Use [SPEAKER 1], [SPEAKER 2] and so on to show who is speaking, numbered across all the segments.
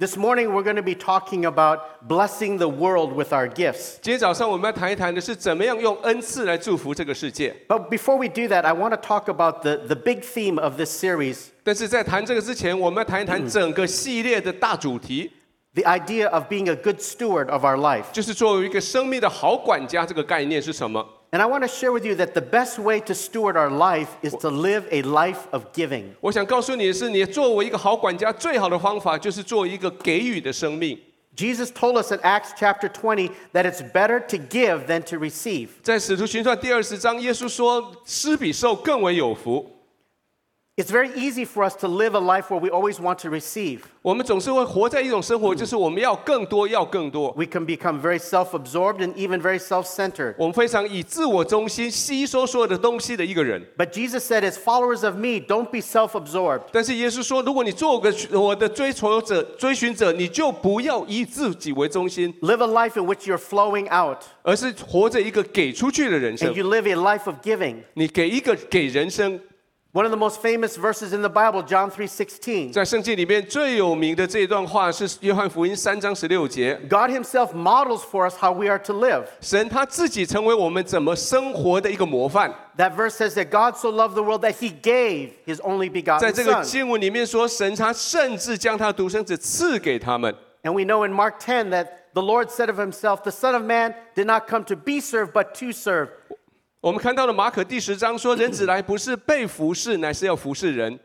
[SPEAKER 1] This morning, we're going to be talking about blessing the world with our gifts.
[SPEAKER 2] 今天早上我们要谈一谈的是怎么样用恩赐来祝福这个世界。
[SPEAKER 1] But before we do that, I want to talk about the, the big theme of this series
[SPEAKER 2] 但是在谈这个之前，我们要谈一谈整个系列的大主题，
[SPEAKER 1] the idea of being a good steward of our life.
[SPEAKER 2] 就是作为一个生命的好管家，这个概念是什么？
[SPEAKER 1] And I want to share with you that the best way to steward our life is to live a life of giving.
[SPEAKER 2] 我想告诉你的是，你作为一个好管家，最好的方法就是做一个给予的生命。
[SPEAKER 1] Jesus told us in Acts chapter 20 that it's better to give than to receive.
[SPEAKER 2] 在使徒行传第二十章，耶稣说：“施比受更为有福。
[SPEAKER 1] It's very easy for us to live a life where we always want to receive.
[SPEAKER 2] ”我们总是会活在一种生活，就是我们要更多，要更多。
[SPEAKER 1] We can become very self absorbed and even very self centered.
[SPEAKER 2] 我们非常以自我中心，吸收所有的东西的一个人。
[SPEAKER 1] But Jesus said, as followers of me, don't be self absorbed.
[SPEAKER 2] 但是耶稣说，如果你做个我的追求者、追寻者，你就不要以自己为中心，
[SPEAKER 1] Live a life in which you're flowing out
[SPEAKER 2] 而是活着一个给出去的人
[SPEAKER 1] and
[SPEAKER 2] 生。
[SPEAKER 1] you live a life of giving.
[SPEAKER 2] 你给一个给人生，
[SPEAKER 1] One of the most famous verses in the Bible, John 3:16.
[SPEAKER 2] 在圣经里面最有名的这一段话是约翰福音三章十六节。
[SPEAKER 1] God himself models for us how we are to live.
[SPEAKER 2] 神他自己成为我们怎么生活的一个模范。
[SPEAKER 1] That verse says that God so loved the world that he gave his only
[SPEAKER 2] 在
[SPEAKER 1] begotten
[SPEAKER 2] 这个
[SPEAKER 1] son.
[SPEAKER 2] 经文里面说，神他甚至将他的独生子赐给他们。
[SPEAKER 1] And we know in Mark 10 that the Lord said of himself, the Son of Man did not come to be served, but to serve.
[SPEAKER 2] 我们看到了马可第十章说，人子来不是被服侍，乃是要服侍人。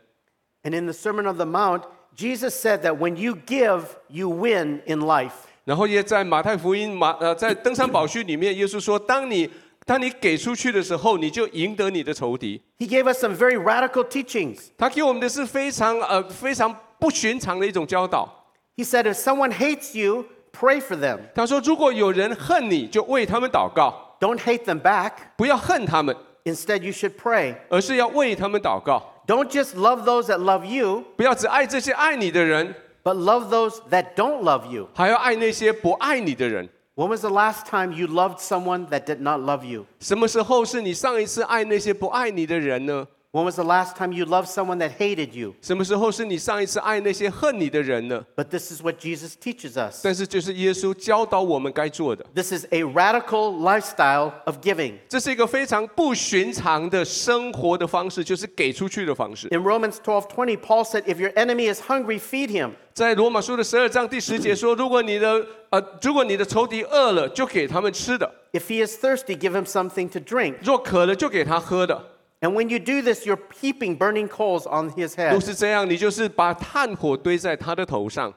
[SPEAKER 1] And in the Sermon on the Mount, Jesus said that when you give, you win in life.
[SPEAKER 2] 然后也在马太福音马呃在登山宝训里面，耶稣说，当你当你给出去的时候，你就赢得你的仇敌。
[SPEAKER 1] He gave us some very radical teachings.
[SPEAKER 2] 他给我们的是非常呃非常不寻常的一种教导。
[SPEAKER 1] He said, if someone hates you, pray for them.
[SPEAKER 2] 他说，如果有人恨你，就为他们祷告，
[SPEAKER 1] Don't hate them back.
[SPEAKER 2] 不要恨他们，
[SPEAKER 1] Instead, you should pray.
[SPEAKER 2] 而是要为他们祷告。
[SPEAKER 1] Don't just love those that love you,
[SPEAKER 2] 不要只爱这些爱你的人，
[SPEAKER 1] but love those that don't love you.
[SPEAKER 2] 还要爱那些不爱你的人。
[SPEAKER 1] When was the last time you loved someone that did not love you?
[SPEAKER 2] 什么时候是你上一次爱那些不爱你的人呢？
[SPEAKER 1] When was the last time you loved someone that hated you?
[SPEAKER 2] 什么时候是你上一次爱那些恨你的人呢？
[SPEAKER 1] But this is what Jesus teaches us.
[SPEAKER 2] 但是就是耶稣教导我们该做的，
[SPEAKER 1] This is a radical lifestyle of giving.
[SPEAKER 2] 这是一个非常不寻常的生活的方式，就是给出去的方式。
[SPEAKER 1] In Romans 12:20, Paul said, "If your enemy is hungry, feed him.
[SPEAKER 2] 在罗马书的十二章第十节说，如果你的呃，如果你的仇敌饿了，就给他们吃的；
[SPEAKER 1] If he is thirsty, give him something to drink."
[SPEAKER 2] 若渴了，就给他喝的。
[SPEAKER 1] And when you do this, you're heaping burning coals on his
[SPEAKER 2] 都
[SPEAKER 1] head.
[SPEAKER 2] 是这样，你就是把炭火堆在他的头上。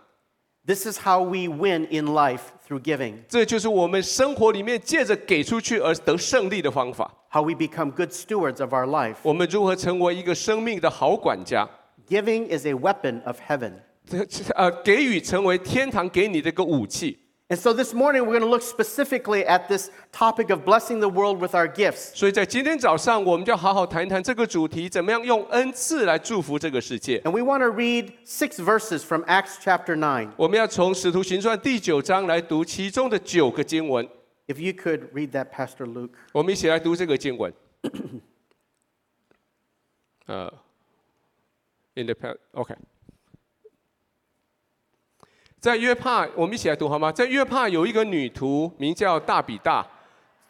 [SPEAKER 1] This is how we win in life through giving.
[SPEAKER 2] 这就是我们生活里面借着给出去而得胜利的方法。
[SPEAKER 1] How we become good stewards of our life.
[SPEAKER 2] 我们如何成为一个生命的好管家？
[SPEAKER 1] Giving is a weapon of heaven.
[SPEAKER 2] 这呃，给予成为天堂给你的一个武器。
[SPEAKER 1] And so this morning we're going to look specifically at this topic of blessing the world with our gifts.
[SPEAKER 2] 所以在今天早上，我们就要好好谈一谈这个主题，怎么样用恩赐来祝福这个世界。
[SPEAKER 1] And we want to read six verses from Acts chapter 9.
[SPEAKER 2] 我们要从使徒行传第九章来读其中的九个经文。
[SPEAKER 1] If you could read that, Pastor Luke.
[SPEAKER 2] 我们一起来读这个经文。呃，in the pa- OK， 在约帕，我们一起来读好吗？在约帕有一个女徒，名叫大比大，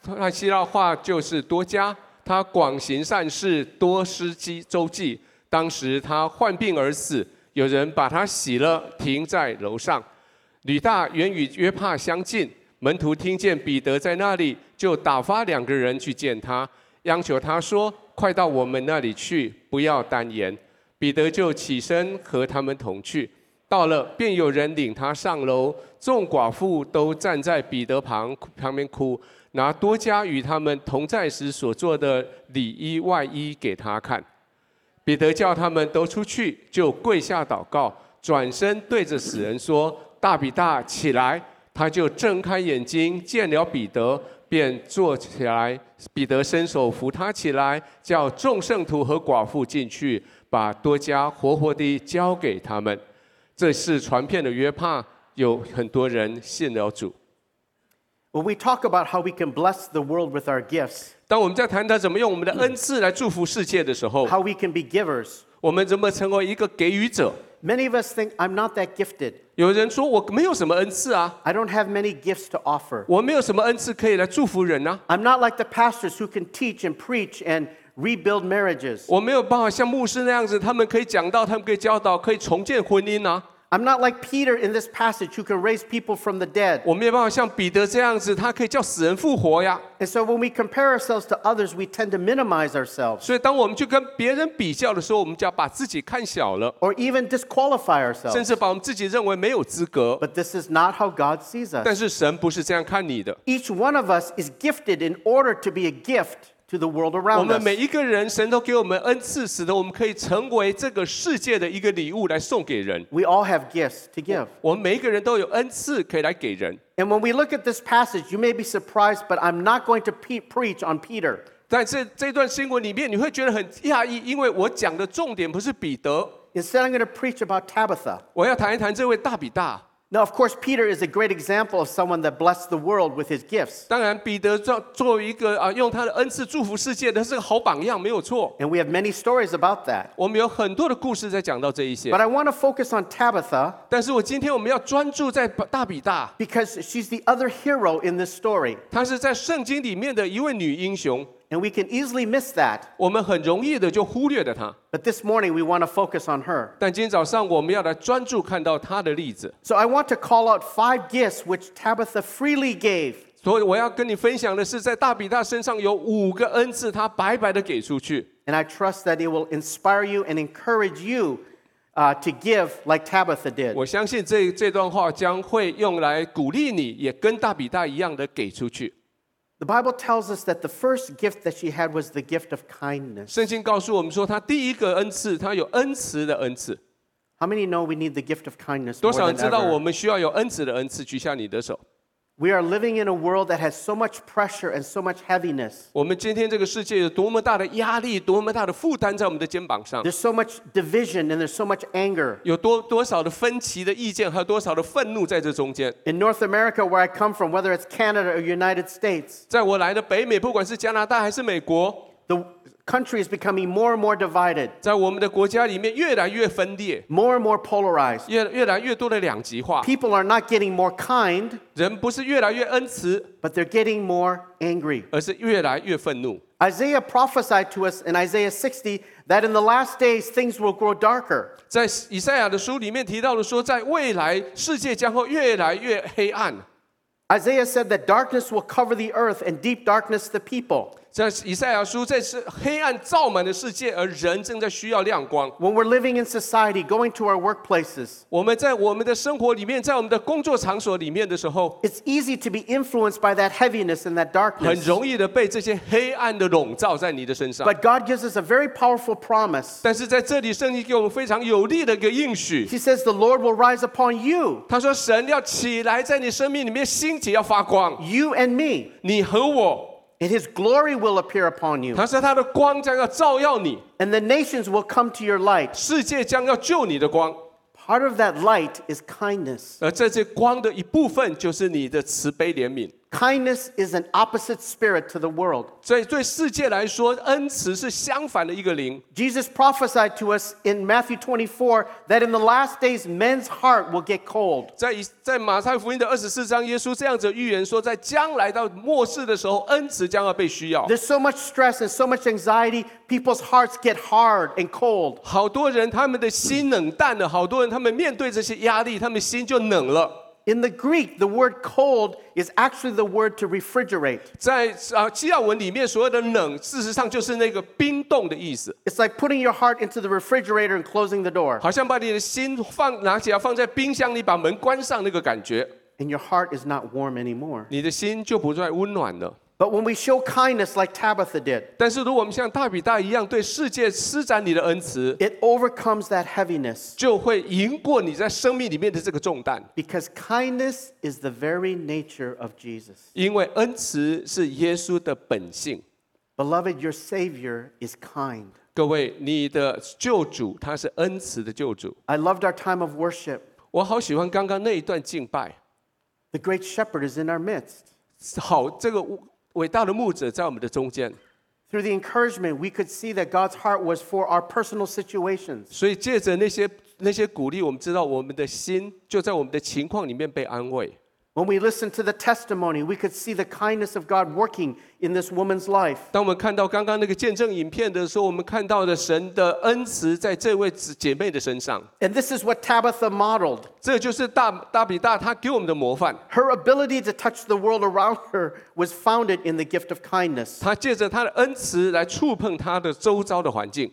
[SPEAKER 2] 她希腊话就是多加。她广行善事，多施济周济。当时她患病而死，有人把她洗了，停在楼上。吕大原与约帕相近，门徒听见彼得在那里，就打发两个人去见他，央求他说：“快到我们那里去，不要单言。”彼得就起身和他们同去。到了，便有人领他上楼，众寡妇都站在彼得旁旁边哭，拿多加与他们同在时所做的里衣外衣给他看。彼得叫他们都出去，就跪下祷告，转身对着死人说：“大比大，起来！”他就睁开眼睛，见了彼得，便坐起来。彼得伸手扶他起来，叫众圣徒和寡妇进去，把多加活活地交给他们。这是传遍的约帕，有很多人信了主。
[SPEAKER 1] When we talk about how we can bless the world with our gifts,
[SPEAKER 2] 当我们在谈谈怎么用我们的恩赐来祝福世界的时候，
[SPEAKER 1] how we can be givers,
[SPEAKER 2] 我们怎么成为一个给予者？
[SPEAKER 1] Many of us think I'm not that gifted.
[SPEAKER 2] 有人说我没有什么恩赐啊，
[SPEAKER 1] I don't have many gifts to offer.
[SPEAKER 2] 我没有什么恩赐可以来祝福人啊，
[SPEAKER 1] I'm not like the pastors who can teach and preach and rebuild marriages.
[SPEAKER 2] 我没有办法像牧师那样子，他们可以讲道，他们可以教导，可以重建婚姻啊。
[SPEAKER 1] I'm not like Peter in this passage who can raise people from the dead.
[SPEAKER 2] 我没有办法像彼得这样子，他可以叫死人复活呀。
[SPEAKER 1] And so when we compare ourselves to others, we tend to minimize ourselves
[SPEAKER 2] 所以当我们去跟别人比较的时候，我们就要把自己看小了，
[SPEAKER 1] or even disqualify
[SPEAKER 2] 甚
[SPEAKER 1] ourselves.
[SPEAKER 2] 至把我们自己认为没有资格。
[SPEAKER 1] But this is not how God sees us.
[SPEAKER 2] 但是神不是这样看你的。
[SPEAKER 1] Each one of us is gifted in order to be a gift to the world
[SPEAKER 2] 我
[SPEAKER 1] around 我
[SPEAKER 2] 们每一个人，神都给我们恩赐，使得我们可以成为这个世界的一个礼物来送给人。
[SPEAKER 1] We all have gifts to give.
[SPEAKER 2] 我们每一个人都有恩赐可以来给人。
[SPEAKER 1] And when we look at this passage, you may be surprised, but I'm not going to pe- preach on Peter.
[SPEAKER 2] 但这这段新闻里面，你会觉得很讶异，因为我讲的重点不是彼得
[SPEAKER 1] ，Instead, I'm going to preach about Tabitha.
[SPEAKER 2] 我要谈一谈这位大比大。
[SPEAKER 1] Now, of course, Peter is a great example of someone that blessed the world with his gifts.
[SPEAKER 2] 当然，彼得作作为一个啊，用他的恩赐祝福世界的，是个好榜样，没有错。
[SPEAKER 1] And we have many stories about that.
[SPEAKER 2] 我们有很多的故事在讲到这一些
[SPEAKER 1] But，I want to focus on Tabitha
[SPEAKER 2] 但是我今天我们要专注在大比大，
[SPEAKER 1] because she's the other hero in this story.
[SPEAKER 2] 她是在圣经里面的一位女英雄，
[SPEAKER 1] And we can easily miss that.
[SPEAKER 2] 我们很容易的就忽略了她。
[SPEAKER 1] But this morning, we want to focus on her.
[SPEAKER 2] 但今天早上我们要来专注看到她的例子
[SPEAKER 1] ，So I want to call out five gifts which Tabitha freely gave.
[SPEAKER 2] 所以我要跟你分享的是，在大比大身上有五个恩赐，她白白的给出去。
[SPEAKER 1] And I trust that it will inspire you and encourage you uh, to give like Tabitha did.
[SPEAKER 2] 我相信这这段话将会用来鼓励你，也跟大比大一样的给出去。
[SPEAKER 1] The Bible tells us that the first gift that she had was the gift of kindness.
[SPEAKER 2] 圣经告诉我们说，她第一个恩赐，她有恩慈的恩赐。
[SPEAKER 1] How many know we need the gift of kindness
[SPEAKER 2] 多
[SPEAKER 1] more
[SPEAKER 2] 少人
[SPEAKER 1] than
[SPEAKER 2] 知道我
[SPEAKER 1] ever?
[SPEAKER 2] 们需要有恩慈的恩赐？举下你的手。
[SPEAKER 1] We are living in a world that has so much pressure and so much heaviness.
[SPEAKER 2] 我们今天这个世界有多么大的压力，多么大的负担在我们的肩膀上，
[SPEAKER 1] There's so much division and there's so much anger.
[SPEAKER 2] 有多多少的分歧的意见，还有多少的愤怒在这中间。
[SPEAKER 1] In North America, where I come from, whether it's Canada or United States,
[SPEAKER 2] 在我来的北美，不管是加拿大还是美国，
[SPEAKER 1] the country is becoming more and more divided,
[SPEAKER 2] 在我们的国家里面越来越分裂，
[SPEAKER 1] more and more polarized.
[SPEAKER 2] 越越来越多的两极化。
[SPEAKER 1] People are not getting more kind,
[SPEAKER 2] 人不是越来越恩慈，
[SPEAKER 1] but they're getting more angry.
[SPEAKER 2] 而是越来越愤怒。
[SPEAKER 1] Isaiah prophesied to us in Isaiah 60 that in the last days things will grow darker.
[SPEAKER 2] 在以赛亚的书里面提到了说，在未来世界将会越来越黑暗。
[SPEAKER 1] Isaiah said that darkness will cover the earth and deep darkness the people.
[SPEAKER 2] 在以赛亚书，这是黑暗罩满的世界，而人正在需要亮光。
[SPEAKER 1] When we're living in society, going to our workplaces,
[SPEAKER 2] 我们在我们的生活里面，在我们的工作场所里面的时候
[SPEAKER 1] ，it's easy to be influenced by that heaviness and that darkness.
[SPEAKER 2] 很容易的被这些黑暗的笼罩在你的身上。
[SPEAKER 1] But God gives us a very powerful promise.
[SPEAKER 2] 但是在这里，圣经给我们非常有力的一个应许。
[SPEAKER 1] He says, The Lord will rise upon you,
[SPEAKER 2] 他说：“神要起来，在你生命里面兴起，要发光。
[SPEAKER 1] you and me,
[SPEAKER 2] 你和我，
[SPEAKER 1] and His glory will appear upon you,
[SPEAKER 2] 他说他的光将要照耀你，
[SPEAKER 1] and the nations will come to your light.
[SPEAKER 2] 世界将要救你的光。
[SPEAKER 1] Part of that light is kindness.
[SPEAKER 2] 而这些光的一部分，就是你的慈悲怜悯。
[SPEAKER 1] Kindness is an opposite spirit to the world.
[SPEAKER 2] 所以对世界来说，恩慈是相反的一个灵。
[SPEAKER 1] Jesus prophesied to us in Matthew 24 that in the last days men's heart will get cold.
[SPEAKER 2] 在以在马太福音的二十四章，耶稣这样子预言说，在将来到末世的时候，恩慈将要被需要。
[SPEAKER 1] There's so much stress and so much anxiety, people's hearts get hard and cold.
[SPEAKER 2] 好多人他们的心冷淡了，好多人他们面对这些压力，他们心就冷了。
[SPEAKER 1] In the Greek, the word cold is actually the word to refrigerate.
[SPEAKER 2] 在啊希腊文里面，所有的冷，事实上就是那个冰冻的意思，
[SPEAKER 1] It's like putting your heart into the refrigerator and closing the door,
[SPEAKER 2] 好像把你的心放拿起来放在冰箱里，把门关上那个感觉，
[SPEAKER 1] and your heart is not warm anymore.
[SPEAKER 2] 你的心就不再温暖了。
[SPEAKER 1] But when we show kindness like Tabitha did,
[SPEAKER 2] 但是如果我们像大比大一样对世界施展你的恩慈，
[SPEAKER 1] it overcomes that heaviness
[SPEAKER 2] 就会赢过你在生命里面的这个重担，
[SPEAKER 1] because kindness is the very nature of Jesus.
[SPEAKER 2] 因为恩慈是耶稣的本性。
[SPEAKER 1] Beloved, your Savior is kind.
[SPEAKER 2] 各位，你的救主他是恩慈的救主。
[SPEAKER 1] I loved our time of worship.
[SPEAKER 2] 我好喜欢刚刚那一段敬拜，
[SPEAKER 1] The great shepherd is in our midst.
[SPEAKER 2] 好，这个 伟大的牧者在我们的中间
[SPEAKER 1] ，Through the encouragement, we could see that God's heart was for our personal situations.
[SPEAKER 2] 所以借着那些那些鼓励，我们知道我们的心就在我们的情况里面被安慰。
[SPEAKER 1] When we listen to the testimony, we could see the kindness of God working in this woman's life.
[SPEAKER 2] 当我们看到刚刚那个见证影片的时候，我们看到的神的恩慈在这位姊姐妹的身上，
[SPEAKER 1] And this is what Tabitha modeled.
[SPEAKER 2] 这就是大大比大他给我们的模范。
[SPEAKER 1] Her ability to touch the world around her was founded in the gift of kindness.
[SPEAKER 2] 他借着他的恩慈来触碰他的周遭的环境。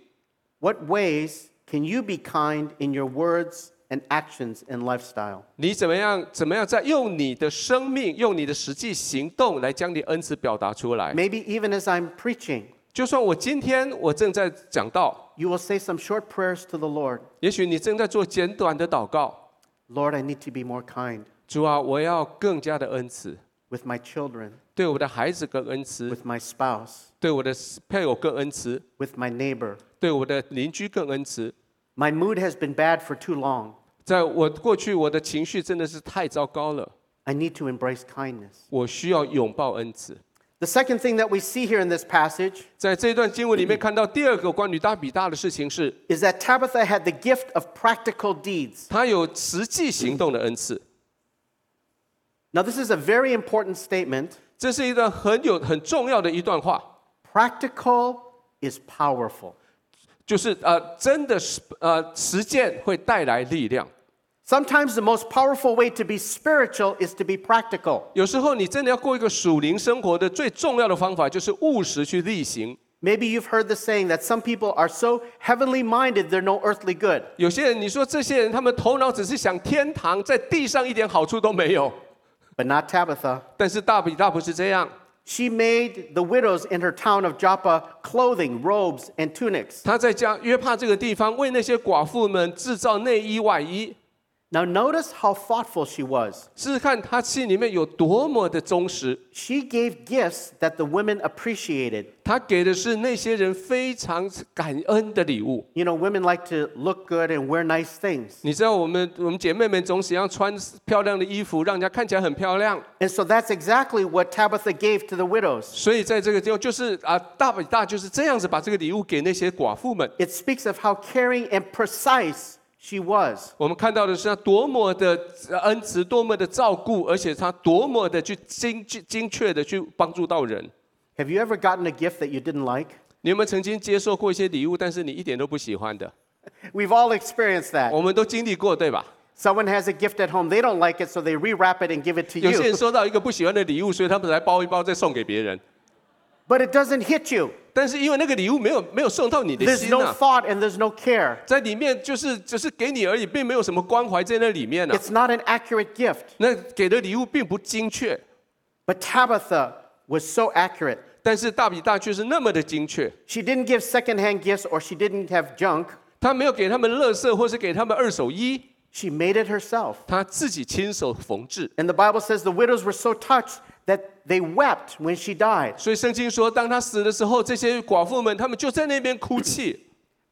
[SPEAKER 1] What ways can you be kind in your words and actions and lifestyle?
[SPEAKER 2] 你怎么样？怎么样在用你的生命、用你的实际行动来将你恩慈表达出来
[SPEAKER 1] ？Maybe even as I'm preaching,
[SPEAKER 2] 就算我今天我正在讲道
[SPEAKER 1] ，you will say some short prayers to the Lord.
[SPEAKER 2] 也许你正在做简短的祷告。
[SPEAKER 1] Lord, I need to be more kind
[SPEAKER 2] 主啊，我要更加的恩慈
[SPEAKER 1] ，with my children,
[SPEAKER 2] 对我的孩子更恩慈
[SPEAKER 1] ，with my spouse,
[SPEAKER 2] 对我的配偶更恩慈
[SPEAKER 1] ，with my neighbor.
[SPEAKER 2] 对我的邻居更恩慈。
[SPEAKER 1] My mood has been bad for too long.
[SPEAKER 2] 在我过去，我的情绪真的是太糟糕了，
[SPEAKER 1] I need to embrace kindness.
[SPEAKER 2] 我需要拥抱恩慈。
[SPEAKER 1] The second thing that we see here in this passage
[SPEAKER 2] 在这段经文里面看到第二个关于大比大的事情是，
[SPEAKER 1] is that Tabitha had the gift of practical deeds.
[SPEAKER 2] 他有实际行动的恩赐。
[SPEAKER 1] Now, this is a very important statement.
[SPEAKER 2] 这是一段很有很重要的一段话，
[SPEAKER 1] Practical is powerful.
[SPEAKER 2] 就是呃，真的是呃，实践会带来力量。
[SPEAKER 1] Sometimes the most powerful way to be spiritual is to be practical.
[SPEAKER 2] 有时候你真的要过一个属灵生活的最重要的方法，就是务实去力行。
[SPEAKER 1] Maybe you've heard the saying that some people are so heavenly minded, they're no earthly good.
[SPEAKER 2] 有些人，你说这些人，他们头脑只是想天堂，在地上一点好处都没有。
[SPEAKER 1] But not Tabitha.
[SPEAKER 2] 但是大比大不是这样，
[SPEAKER 1] She made the widows in her town of Joppa clothing, robes, and tunics.
[SPEAKER 2] 他在家约帕这个地方为那些寡妇们制造内衣外衣。
[SPEAKER 1] Now, notice how thoughtful she was.
[SPEAKER 2] 试试看，他心里面有多么的忠实。
[SPEAKER 1] She gave gifts that the women appreciated.
[SPEAKER 2] 他给的是那些人非常感恩的礼物。
[SPEAKER 1] You know, women like to look good and wear nice things.
[SPEAKER 2] 你知道，我们我们姐妹们总喜欢穿漂亮的衣服，让人家看起来很漂亮。
[SPEAKER 1] And so that's exactly what Tabitha gave to the widows.
[SPEAKER 2] 所以在这个地方，就是啊，大比大就是这样子把这个礼物给那些寡妇们。
[SPEAKER 1] It speaks of how caring and precise She was.
[SPEAKER 2] 我们看到的是他多么的呃恩慈，多么的照顾，而且他多么的去精精精确的去帮助到人。
[SPEAKER 1] Have you ever gotten a gift that you didn't like?
[SPEAKER 2] 你有没有曾经接受过一些礼物，但是你一点都不喜欢的
[SPEAKER 1] ？We've all experienced that.
[SPEAKER 2] 我们都经历过，对吧
[SPEAKER 1] ？Someone has a gift at home, they don't like it, so they rewrap it and give it to you.
[SPEAKER 2] 有些人收到一个不喜欢的礼物，所以他们来包一包再送给别人。
[SPEAKER 1] But it doesn't hit you.
[SPEAKER 2] 但是因为那个礼物没有没有送到你的
[SPEAKER 1] There's
[SPEAKER 2] 心
[SPEAKER 1] no
[SPEAKER 2] 啊，
[SPEAKER 1] thought and there's no care.
[SPEAKER 2] 在里面就是只是给你而已，并没有什么关怀在那里面呢、啊。
[SPEAKER 1] It's not an accurate gift.
[SPEAKER 2] 那给的礼物并不精确，
[SPEAKER 1] But Tabitha was so accurate.
[SPEAKER 2] 但是大比大却是那么的精确。
[SPEAKER 1] She didn't give secondhand gifts or she didn't have junk.
[SPEAKER 2] 他没有给他们垃圾，或是给他们二手衣，
[SPEAKER 1] She made it herself.
[SPEAKER 2] 他自己亲手缝制。
[SPEAKER 1] And the Bible says the widows were so touched that they wept when she died.
[SPEAKER 2] 所以圣经说，当他死的时候，这些寡妇们他们就在那边哭泣。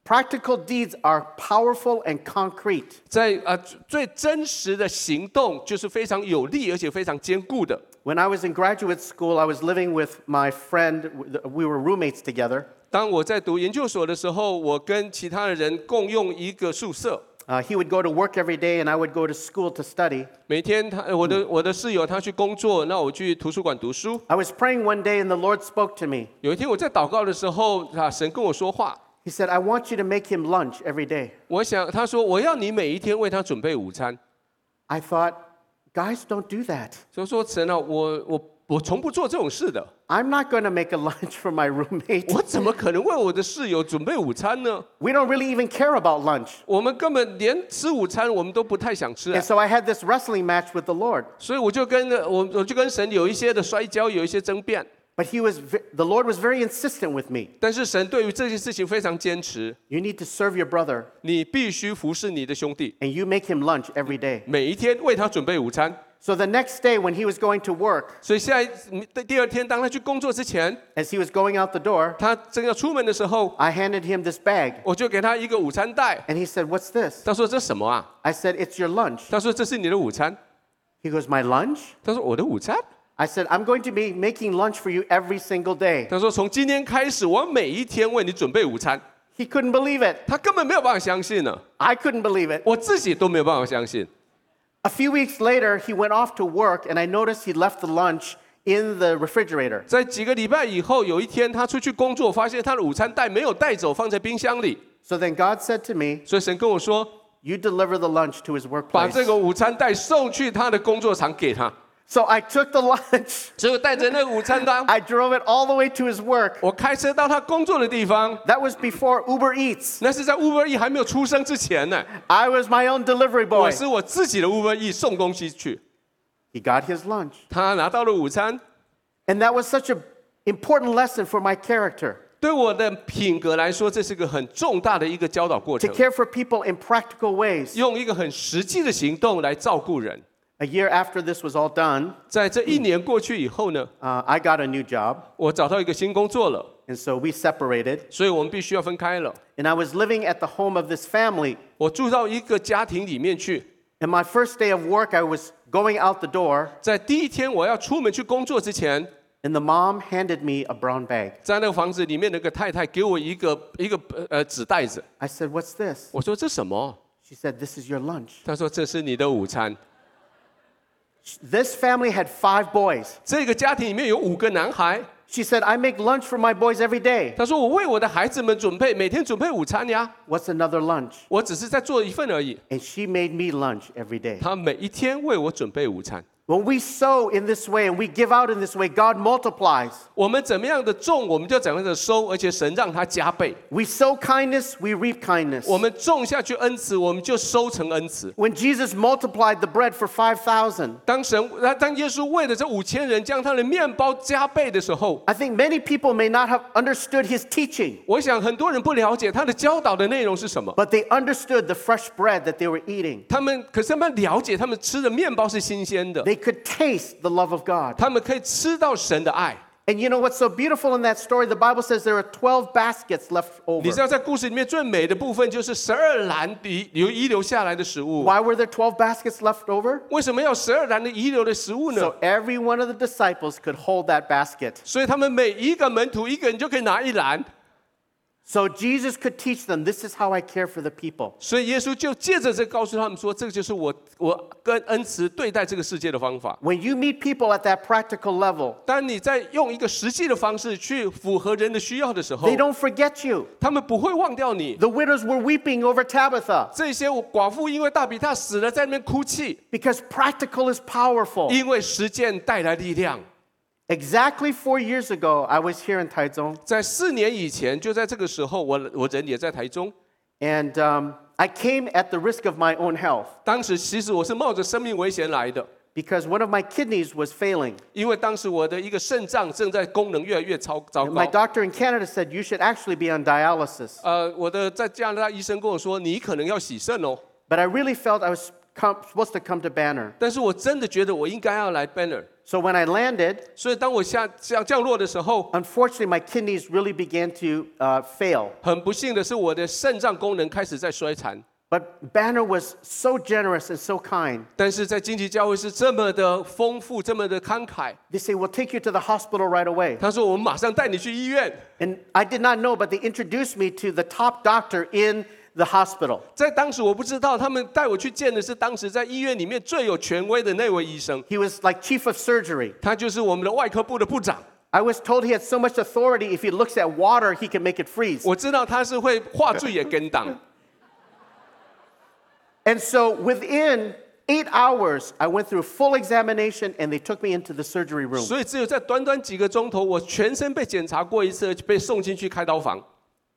[SPEAKER 1] Practical deeds are powerful and concrete.
[SPEAKER 2] 在啊、最真实的行动就是非常有力，而且非常坚固的。
[SPEAKER 1] When I was in graduate school, I was living with my friend. We were roommates together.
[SPEAKER 2] 当我在读研究所的时候，我跟其他的人共用一个宿舍。
[SPEAKER 1] Uh, he would go to work every day, and I would go to school to study.
[SPEAKER 2] 每天他呃我的我的室友他去工作，那我去图书馆读书。
[SPEAKER 1] I was praying one day, and the Lord spoke to me.
[SPEAKER 2] 有一天我在祷告的时候，啊，神跟我说话。
[SPEAKER 1] He said, I want you to make him lunch every day.
[SPEAKER 2] 我想他说我要你每一天为他准备午餐。
[SPEAKER 1] I thought, guys don't do that.
[SPEAKER 2] 所以说神啊，我我 我从不做这种事的
[SPEAKER 1] ，I'm not going to make a lunch for my roommate.
[SPEAKER 2] 我怎么可能为我的室友准备午餐呢
[SPEAKER 1] ？We don't really even care about lunch.
[SPEAKER 2] 我们根本连吃午餐我们都不太想吃、啊
[SPEAKER 1] And，so I had this wrestling match with the Lord.
[SPEAKER 2] 所以我就跟我我就跟神有一些的摔跤，有一些争辩。
[SPEAKER 1] But he was, the Lord was very insistent with me.
[SPEAKER 2] 但是神对于这件事情非常坚持
[SPEAKER 1] ，You need to serve your brother,
[SPEAKER 2] 你必须服侍你的兄弟
[SPEAKER 1] ，and you make him lunch every day.
[SPEAKER 2] 每一天为他准备午餐。
[SPEAKER 1] So the next day, when he was going to work,
[SPEAKER 2] 所以下一第二天，当他去工作之前，
[SPEAKER 1] as he was going out the door,
[SPEAKER 2] 他正要出门的时候，
[SPEAKER 1] I handed him this bag,
[SPEAKER 2] 我就给他一个午餐袋。
[SPEAKER 1] and he said, What's this?
[SPEAKER 2] 他说这什么啊？
[SPEAKER 1] I said, It's your lunch.
[SPEAKER 2] 他说这是你的午餐。
[SPEAKER 1] He goes, My lunch?
[SPEAKER 2] 他说我的午餐。
[SPEAKER 1] I said, I'm going to be making lunch for you every single day.
[SPEAKER 2] 他说从今天开始，我每一天为你准备午餐。
[SPEAKER 1] He couldn't believe it.
[SPEAKER 2] 他根本没有办法相信呢，
[SPEAKER 1] I couldn't believe it.
[SPEAKER 2] 我自己都没有办法相信。
[SPEAKER 1] A few weeks later, he went off to work, and I noticed he left the lunch in the refrigerator.
[SPEAKER 2] 在几个礼拜以后，有一天他出去工作，发现他的午餐袋没有带走，放在冰箱里。
[SPEAKER 1] So then God said to me,
[SPEAKER 2] 所以神跟我说，
[SPEAKER 1] You deliver the lunch to his
[SPEAKER 2] 把这
[SPEAKER 1] workplace.
[SPEAKER 2] 个午餐袋送去他的工作场给他。
[SPEAKER 1] So I took the lunch,
[SPEAKER 2] 所以我带着那个午餐单，
[SPEAKER 1] I drove it all the way to his work.
[SPEAKER 2] 我开车到他工作的地方。
[SPEAKER 1] That was before Uber Eats.
[SPEAKER 2] 那是在 Uber E 还没有出生之前呢，
[SPEAKER 1] I was my own delivery
[SPEAKER 2] 我
[SPEAKER 1] boy.
[SPEAKER 2] 是我自己的 Uber E 送东西去。
[SPEAKER 1] He got his lunch.
[SPEAKER 2] 他拿到了午餐，
[SPEAKER 1] And that was such an important lesson for my character
[SPEAKER 2] 对我的品格来说，这是个很重大的一个教导过
[SPEAKER 1] to
[SPEAKER 2] 程，
[SPEAKER 1] care for people in practical ways.
[SPEAKER 2] 用一个很实际的行动来照顾人。
[SPEAKER 1] A year after this was all done,
[SPEAKER 2] 在这一年过去以后呢，
[SPEAKER 1] uh, I got a new job.
[SPEAKER 2] 我找到一个新工作了，
[SPEAKER 1] And so we separated.
[SPEAKER 2] 所以我们必须要分开了。
[SPEAKER 1] And I was living at the home of this family.
[SPEAKER 2] 我住到一个家庭里面去，
[SPEAKER 1] And my first day of work, I was going out the door,
[SPEAKER 2] 在第一天我要出门去工作之前，
[SPEAKER 1] and the mom handed me a brown bag.
[SPEAKER 2] 在那个房子里面那个太太给我一个一个呃呃纸袋子，
[SPEAKER 1] I said, What's this?
[SPEAKER 2] 我说这什么？
[SPEAKER 1] She said, This is your lunch.
[SPEAKER 2] 她说这是你的午餐。
[SPEAKER 1] This family had five boys.
[SPEAKER 2] 这个家庭里面有五个男孩，
[SPEAKER 1] She said, I make lunch for my boys every day.
[SPEAKER 2] 她说我为我的孩子们准备每天准备午餐呀，
[SPEAKER 1] What's another lunch?
[SPEAKER 2] 我只是在做一份而已。
[SPEAKER 1] And she made me lunch every day.
[SPEAKER 2] 她每一天为我准备午餐。
[SPEAKER 1] When we sow in this way and we give out in this way, God multiplies.
[SPEAKER 2] 我们怎么样的种，我们就怎么样的收，而且神让它加倍。
[SPEAKER 1] We sow kindness, we reap kindness.
[SPEAKER 2] 我们种下去恩慈，我们就收成恩慈。
[SPEAKER 1] When Jesus multiplied the bread for 5,000,
[SPEAKER 2] 当神，当当耶稣为了这五千人将他的面包加倍的时候，
[SPEAKER 1] I think many people may not have understood his teaching,
[SPEAKER 2] 我想很多人不了解他的教导的内容是什么。
[SPEAKER 1] but they understood the fresh bread that they were eating.
[SPEAKER 2] 他们可是他们了解，他们吃的面包是新鲜的，
[SPEAKER 1] They could taste the love of God.
[SPEAKER 2] 他们可以吃到神的爱。
[SPEAKER 1] And you know what's so beautiful in that story? The Bible says there are 12 baskets left
[SPEAKER 2] 你知
[SPEAKER 1] over.
[SPEAKER 2] 道，在故事里面最美的部分就是十二篮遗留遗留下来的食物。
[SPEAKER 1] Why were there 12 baskets left over?
[SPEAKER 2] 为什么要十二篮的遗留的食物呢？
[SPEAKER 1] So every one of the disciples could hold that basket.
[SPEAKER 2] 所以他们每一个门徒一个人就可以拿一篮。
[SPEAKER 1] So Jesus could teach them this is how I care for the people.
[SPEAKER 2] 所以耶稣就借着这告诉他们说，这个就是我我跟恩慈对待这个世界的方法。
[SPEAKER 1] When you meet people at that practical level,
[SPEAKER 2] 当你在用一个实际的方式去符合人的需要的时候
[SPEAKER 1] they，don't forget you.
[SPEAKER 2] 他们不会忘掉你。
[SPEAKER 1] The widows were weeping over Tabitha
[SPEAKER 2] 这些寡妇因为大比他死了，在那边哭泣，
[SPEAKER 1] because practical is powerful.
[SPEAKER 2] 因为实践带来力量。
[SPEAKER 1] Exactly four years ago, I was here in Taichung,
[SPEAKER 2] 在四年以前，就在这个时候，我我人也在台中。
[SPEAKER 1] and um, I came at the risk of my own health
[SPEAKER 2] 当时其实我是冒着生命危险来的，
[SPEAKER 1] because one of my kidneys was failing.
[SPEAKER 2] 因为当时我的一个肾脏正在功能越来越超糟
[SPEAKER 1] And my
[SPEAKER 2] 糕。
[SPEAKER 1] doctor in Canada said you should actually be on dialysis.
[SPEAKER 2] 呃，我的在加拿大医生跟我说，你可能要洗肾哦。
[SPEAKER 1] But I really felt I was com- supposed to come to Banner.
[SPEAKER 2] 但是我真的觉得我应该要来 Banner。
[SPEAKER 1] So when I landed,
[SPEAKER 2] 所以当我下降降落的时候，
[SPEAKER 1] unfortunately, my kidneys really began to uh, fail.
[SPEAKER 2] 很不幸的是，我的肾脏功能开始在衰残。
[SPEAKER 1] But Banner was so generous and so kind.
[SPEAKER 2] 但是在经济教会是这么的丰富，这么的慷慨。
[SPEAKER 1] They say, We'll take you to the hospital right away.
[SPEAKER 2] 他说：“我们马上带你去医院。
[SPEAKER 1] And I did not know, but they introduced me to the top doctor in the hospital.
[SPEAKER 2] ”在当时我不知道，他们带我去见的是当时在医院里面最有权威的那位医生，
[SPEAKER 1] He was like chief of surgery.
[SPEAKER 2] 他就是我们的外科部的部长。
[SPEAKER 1] I was told he had so much authority, if he looks at water, he can make it freeze.
[SPEAKER 2] 我知道他是会话剧也跟档，
[SPEAKER 1] And so within eight hours, I went through a full examination and they took me into the surgery room.
[SPEAKER 2] 所以只有在短短几个钟头，我全身被检查过一次，被送进去开刀房。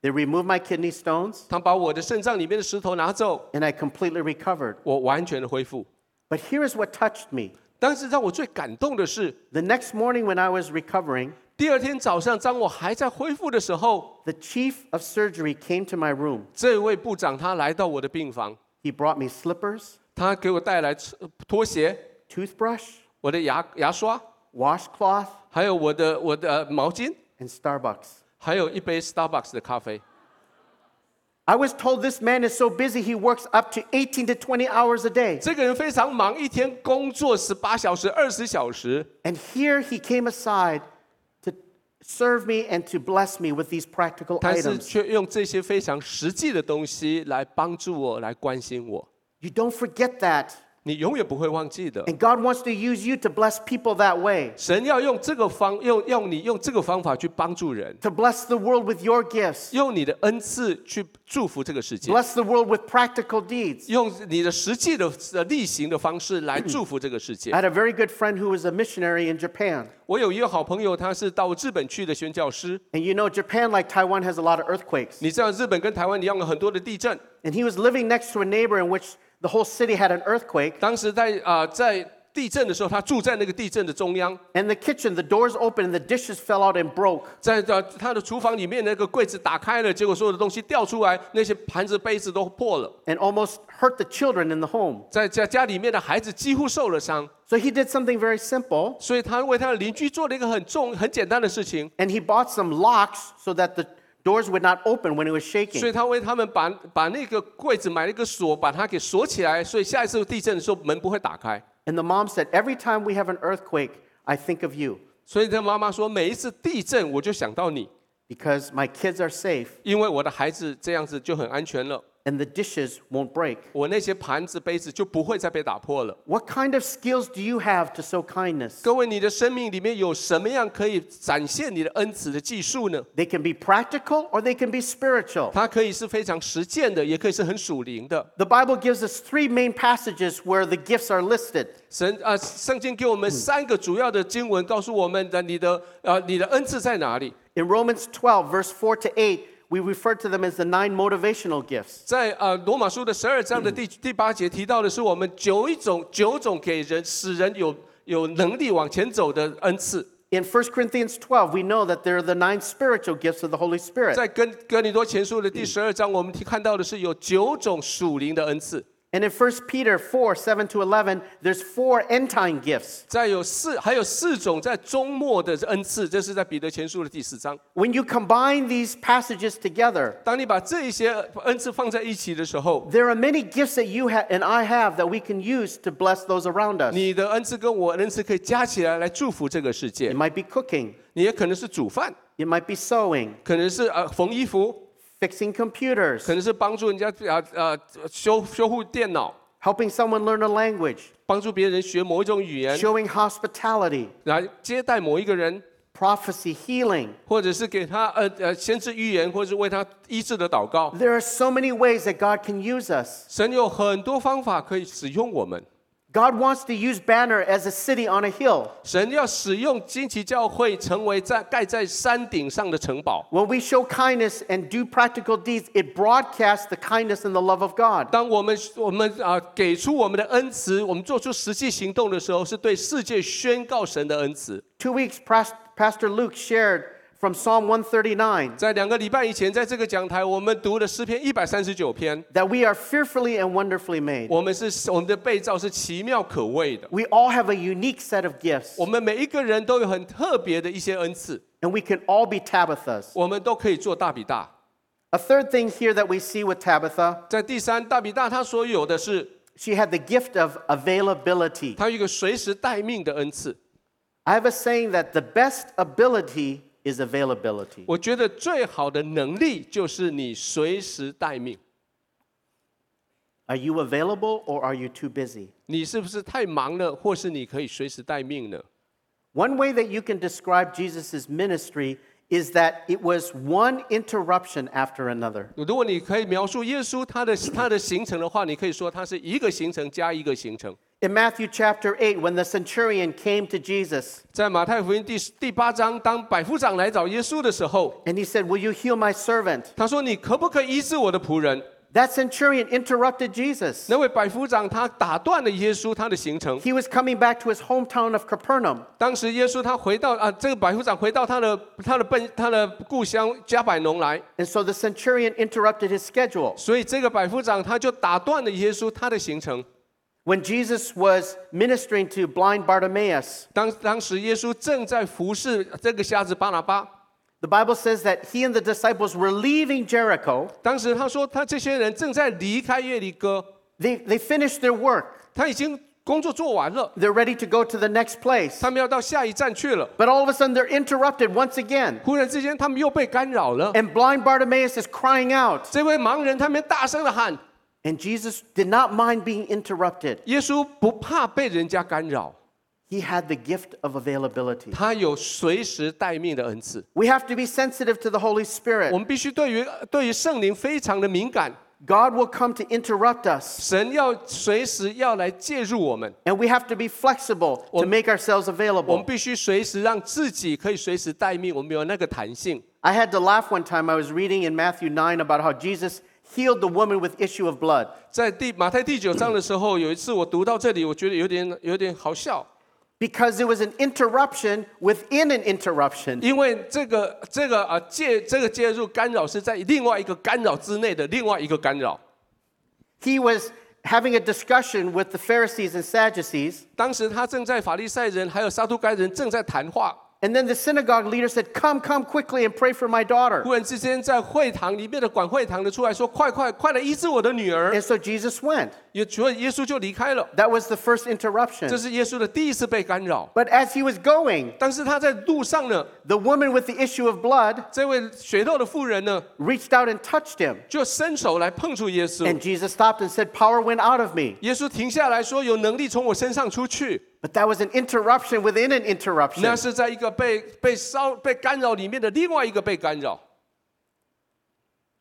[SPEAKER 1] They removed my kidney stones
[SPEAKER 2] 他把我的肾脏里面的石头拿走，
[SPEAKER 1] and I completely recovered.
[SPEAKER 2] 我完全的恢复。
[SPEAKER 1] But here is what touched me.
[SPEAKER 2] 但是让我最感动的是，
[SPEAKER 1] The next morning, when I was recovering,
[SPEAKER 2] 第二天早上，当我还在恢复的时候，
[SPEAKER 1] the chief of surgery came to my room.
[SPEAKER 2] 这位部长他来到我的病房，
[SPEAKER 1] He brought me slippers,
[SPEAKER 2] 他给我带来呃拖鞋、
[SPEAKER 1] toothbrush,
[SPEAKER 2] 我的牙牙刷，
[SPEAKER 1] washcloth,
[SPEAKER 2] 还有我的我的呃毛巾，
[SPEAKER 1] and Starbucks.
[SPEAKER 2] 还有一杯 Starbucks 的咖啡。
[SPEAKER 1] I was told this man is so busy, he works up to 18 to 20 hours a day.
[SPEAKER 2] 这个人非常忙，一天工作十八小时、二十小时。
[SPEAKER 1] And here he came aside to serve me and to bless me with these practical
[SPEAKER 2] 但是
[SPEAKER 1] items.
[SPEAKER 2] 却用这些非常实际的东西来帮助我，来关心我。
[SPEAKER 1] You don't forget that.
[SPEAKER 2] 你永远不会忘记的。
[SPEAKER 1] And God wants to use you to bless people that way,
[SPEAKER 2] 神要用这个方，用用你用这个方法去帮助人，
[SPEAKER 1] to bless the world with your gifts,
[SPEAKER 2] 用你的恩赐去祝福这个世界，
[SPEAKER 1] bless the world with practical deeds.
[SPEAKER 2] 用你的实际的呃例行的方式来祝福这个世界
[SPEAKER 1] I。had a very good friend who was a missionary in Japan.
[SPEAKER 2] 我有一个好朋友，他是到日本去的宣教师。
[SPEAKER 1] And you know, Japan, like Taiwan, has a lot of earthquakes.
[SPEAKER 2] 你知道日本跟台湾一样有很多的地震。
[SPEAKER 1] And he was living next to a neighbor in which the whole city had an earthquake.
[SPEAKER 2] 当时在啊、在地震的时候，他住在那个地震的中央，
[SPEAKER 1] And the kitchen, the doors opened and the dishes fell out and broke.
[SPEAKER 2] 在呃他的厨房里面那个柜子打开了，结果所有的东西掉出来，那些盘子杯子都破了，
[SPEAKER 1] and almost hurt the children in the home.
[SPEAKER 2] 在家家里面的孩子几乎受了伤，
[SPEAKER 1] So he did something very simple,
[SPEAKER 2] 所以他为他的邻居做了一个很重很简单的事情，
[SPEAKER 1] and he bought some locks so that the doors would not open when it was shaking.
[SPEAKER 2] 所以他为他们把把那个柜子买了一个锁，把它给锁起来，所以下一次地震的时候门不会打开。
[SPEAKER 1] And the mom said, Every time we have an earthquake, I think of you
[SPEAKER 2] 所以他妈妈说，每一次地震我就想到你
[SPEAKER 1] ，because my kids are safe
[SPEAKER 2] 因为我的孩子这样子就很安全了，
[SPEAKER 1] and the dishes won't break.
[SPEAKER 2] 我那些盘子杯子就不会再被打破了。
[SPEAKER 1] What kind of skills do you have to show kindness?
[SPEAKER 2] 各位，你的生命里面有什么样可以展现你的恩慈的技术呢？
[SPEAKER 1] They can be practical or they can be spiritual.
[SPEAKER 2] 它可以是非常实践的，也可以是很属灵的。
[SPEAKER 1] The Bible gives us three main passages where the gifts are listed.
[SPEAKER 2] 神啊，圣经给我们三个主要的经文，告诉我们的你的呃你的恩赐在哪里。
[SPEAKER 1] In Romans 12, verse 4 to 8, we refer to them as the nine motivational gifts.
[SPEAKER 2] 在呃罗马书的十二章的第第八节提到的是我们九一种九种给人使人有有能力往前走的恩赐。
[SPEAKER 1] In 1 Corinthians 12, we know that there are the nine spiritual gifts of the Holy Spirit.
[SPEAKER 2] 在跟哥林多前书的第十二章，我们看到的是有九种属灵的恩赐。
[SPEAKER 1] And in 1 Peter 4, 7 to 11, there's four end time gifts.
[SPEAKER 2] 再有四还有四种在终末的恩赐，这是在彼得前书的第四章。
[SPEAKER 1] When you combine these passages together,
[SPEAKER 2] 当你把这一些恩赐放在一起的时候，
[SPEAKER 1] there are many gifts that you have and I have that we can use to bless those around us.
[SPEAKER 2] 你的恩赐跟我的恩赐可以加起来来祝福这个世界
[SPEAKER 1] It。might be cooking,
[SPEAKER 2] 你也可能是煮饭，
[SPEAKER 1] it might be sewing,
[SPEAKER 2] 可能是呃缝衣服，
[SPEAKER 1] fixing computers,
[SPEAKER 2] 可能是帮助人家呃呃修修护电脑，
[SPEAKER 1] helping someone learn a language,
[SPEAKER 2] 帮助别人学某一种语言，
[SPEAKER 1] showing hospitality,
[SPEAKER 2] 来接待某一个人，
[SPEAKER 1] prophecy, healing.
[SPEAKER 2] 或者是给他呃呃先知预言，或者是为他医治的祷告。
[SPEAKER 1] There are so many ways that God can use us.
[SPEAKER 2] 神有很多方法可以使用我们。
[SPEAKER 1] God wants to use Banner as a city on a hill.
[SPEAKER 2] 神要使用旌旗教会成为在盖在山顶上的城堡。
[SPEAKER 1] When we show kindness and do practical deeds, it broadcasts the kindness and the love of God.
[SPEAKER 2] 当我们我们啊给出我们的恩慈，我们做出实际行动的时候，是对世界宣告神的恩慈。
[SPEAKER 1] Two weeks past, Pastor Luke shared from Psalm 139
[SPEAKER 2] 在两个礼拜以前，在这个讲台，我们读了诗篇一百三十九篇。
[SPEAKER 1] that we are fearfully and wonderfully made.
[SPEAKER 2] 我们是我们的被造是奇妙可畏的，
[SPEAKER 1] We all have a unique set of gifts,
[SPEAKER 2] 我们每一个人都有很特别的一些恩赐，
[SPEAKER 1] and we can all be Tabithas.
[SPEAKER 2] 我们都可以做大比大。
[SPEAKER 1] A third thing here that we see with Tabitha,
[SPEAKER 2] 在第三，大比大他所有的是，
[SPEAKER 1] she had the gift of availability.
[SPEAKER 2] 他有一个随时待命的恩赐。
[SPEAKER 1] I have a saying that the best ability is availability.
[SPEAKER 2] 我觉得最好的能力就是你随时待命。
[SPEAKER 1] Are you available or are you too busy?
[SPEAKER 2] 你是不是太忙了，或是你可以随时待命呢？
[SPEAKER 1] One way that you can describe Jesus' ministry is that it was one interruption after another.
[SPEAKER 2] 如果你可以描述耶稣他的他的行程的话，你可以说他是一个行程加一个行程。
[SPEAKER 1] In Matthew chapter 8, when the centurion came to Jesus
[SPEAKER 2] 在马太福音第第八章，当百夫长来找耶稣的时候，
[SPEAKER 1] and he said, Will you heal my servant?
[SPEAKER 2] 他说：“你可不可以医治我的仆人
[SPEAKER 1] That centurion interrupted Jesus.？”
[SPEAKER 2] 那位百夫长他打断了耶稣他的行程。
[SPEAKER 1] He was coming back to his hometown of Capernaum.
[SPEAKER 2] 当时耶稣他回到啊，这个百夫长回到他的他的本他的故乡加百农来，
[SPEAKER 1] And so the centurion interrupted his schedule.
[SPEAKER 2] 所以这个百夫长他就打断了耶稣他的行程。
[SPEAKER 1] When Jesus was ministering to blind Bartimaeus,
[SPEAKER 2] 当当时耶稣正在服侍这个瞎子巴拿巴，
[SPEAKER 1] the Bible says that he and the disciples were leaving Jericho.
[SPEAKER 2] 当时他说他这些人正在离开耶利哥，
[SPEAKER 1] They, they finished their work.
[SPEAKER 2] 他已经 工作做完了，
[SPEAKER 1] They're ready to go to the next place.
[SPEAKER 2] 他们要到下一站去了。
[SPEAKER 1] But all of a sudden, they're interrupted once again.
[SPEAKER 2] 忽然之间，他们又被干扰了。
[SPEAKER 1] And blind Bartimaeus is crying out.
[SPEAKER 2] 这位盲人他们大声的喊，
[SPEAKER 1] And Jesus did not mind being interrupted.
[SPEAKER 2] 耶稣不怕被人家干扰，
[SPEAKER 1] He had the gift of availability.
[SPEAKER 2] 他有随时待命的恩赐。
[SPEAKER 1] We have to be sensitive to the Holy
[SPEAKER 2] 我
[SPEAKER 1] Spirit.
[SPEAKER 2] 们必须对于对于圣灵非常的敏感，
[SPEAKER 1] God will come to interrupt us.
[SPEAKER 2] 神要随时要来介入我们，
[SPEAKER 1] And we have to be flexible to
[SPEAKER 2] Om-
[SPEAKER 1] make ourselves
[SPEAKER 2] 我们
[SPEAKER 1] available.
[SPEAKER 2] 必须随时让自己可以随时待命，我们有那个弹性。
[SPEAKER 1] I had to laugh one time. I was reading in Matthew 9 about how Jesus healed the woman with issue of blood.
[SPEAKER 2] 在第马太第九章的时候，有一次我读到这里，我觉得有点有点好笑
[SPEAKER 1] ，Because it was an interruption within an interruption.
[SPEAKER 2] 因为这个这个啊介这个介入干扰是在另外一个干扰之内的另外一个干扰。
[SPEAKER 1] He was having a discussion with the Pharisees and Sadducees.
[SPEAKER 2] 当时他正在法利赛人还有撒都该人正在谈话，
[SPEAKER 1] And then the synagogue leader said, Come, come quickly and pray for my daughter.
[SPEAKER 2] 忽然之间在会堂里面的管会堂的出来说：“快快快来医治我的女儿
[SPEAKER 1] And so Jesus went.！”
[SPEAKER 2] 也所以耶稣就离开了。
[SPEAKER 1] That was the first
[SPEAKER 2] 这
[SPEAKER 1] interruption.
[SPEAKER 2] 是耶稣的第一次被干扰。
[SPEAKER 1] But as he was going,
[SPEAKER 2] 但是他在路上呢，
[SPEAKER 1] the woman with the issue of blood
[SPEAKER 2] 这位血肉的妇人呢，
[SPEAKER 1] reached out and touched him.
[SPEAKER 2] 就伸手来碰触耶稣
[SPEAKER 1] And。Jesus stopped and said, Power went out of me.
[SPEAKER 2] 耶稣停下来说：“有能力从我身上出去。
[SPEAKER 1] But that was an interruption within an ” interruption.
[SPEAKER 2] 那是在一个被被烧被干扰里面的另外一个被干扰。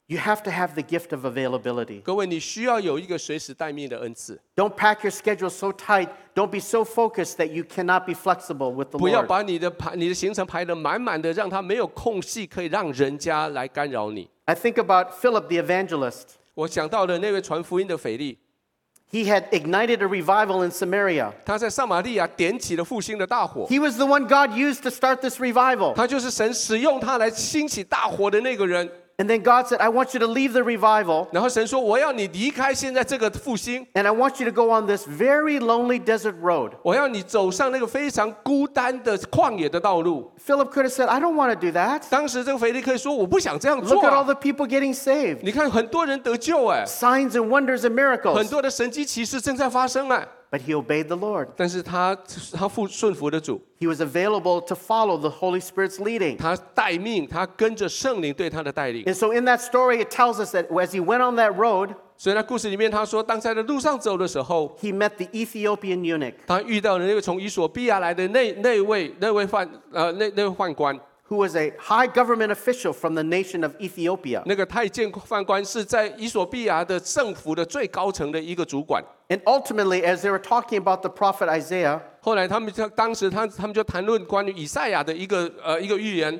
[SPEAKER 1] You have to have the gift of availability.
[SPEAKER 2] 各位，你需要有一个随时待命的恩赐，
[SPEAKER 1] Don't pack your schedule so tight. Don't be so focused that you cannot be flexible with the
[SPEAKER 2] 不要
[SPEAKER 1] Lord.
[SPEAKER 2] 把你的排你的行程排得满满的，让他没有空隙可以让人家来干扰你。
[SPEAKER 1] I think about Philip the evangelist.
[SPEAKER 2] 我想到了那位传福音的腓力，
[SPEAKER 1] He had ignited a revival in Samaria.
[SPEAKER 2] 他在撒玛利亚点起了复兴的大火，
[SPEAKER 1] He was the one God used to start this revival.
[SPEAKER 2] 他就是神使用他来兴起大火的那个人。
[SPEAKER 1] And then God said, I want you to leave the revival
[SPEAKER 2] 然后神说：“我要你离开现在这个复兴，
[SPEAKER 1] and I want you to go on this very lonely desert road.
[SPEAKER 2] 我要你走上那个非常孤单的旷野的道路。
[SPEAKER 1] Philip could have said, I don't want to do that.
[SPEAKER 2] ”当时这个腓力可以说：“我不想这样
[SPEAKER 1] Look
[SPEAKER 2] 做
[SPEAKER 1] at all
[SPEAKER 2] 啊、
[SPEAKER 1] the people getting saved.
[SPEAKER 2] 你看很多人得救哎，
[SPEAKER 1] Signs and wonders and
[SPEAKER 2] 很
[SPEAKER 1] miracles.
[SPEAKER 2] 多的神迹奇事正在发生哎，
[SPEAKER 1] But he obeyed the Lord.
[SPEAKER 2] 但是他他服顺服的主，
[SPEAKER 1] He was available to follow the Holy Spirit's leading.
[SPEAKER 2] 他待命，他跟着圣灵对他的带领。
[SPEAKER 1] And so in that story, it tells us that as he went on that road,
[SPEAKER 2] 所以在故事里面，他说，当在的路上走的时候，
[SPEAKER 1] he met the Ethiopian eunuch
[SPEAKER 2] 他遇到了那个从以索比亚来的那那位那位犯呃那那位宦官，
[SPEAKER 1] who was a high government official from the nation of Ethiopia.
[SPEAKER 2] 那个太监犯官是在以索比亚的政府的最高层的一个主管。
[SPEAKER 1] And ultimately, as they were talking about the prophet Isaiah,
[SPEAKER 2] 后来他们就当时他他们就谈论关于以赛亚的一个呃一个预言，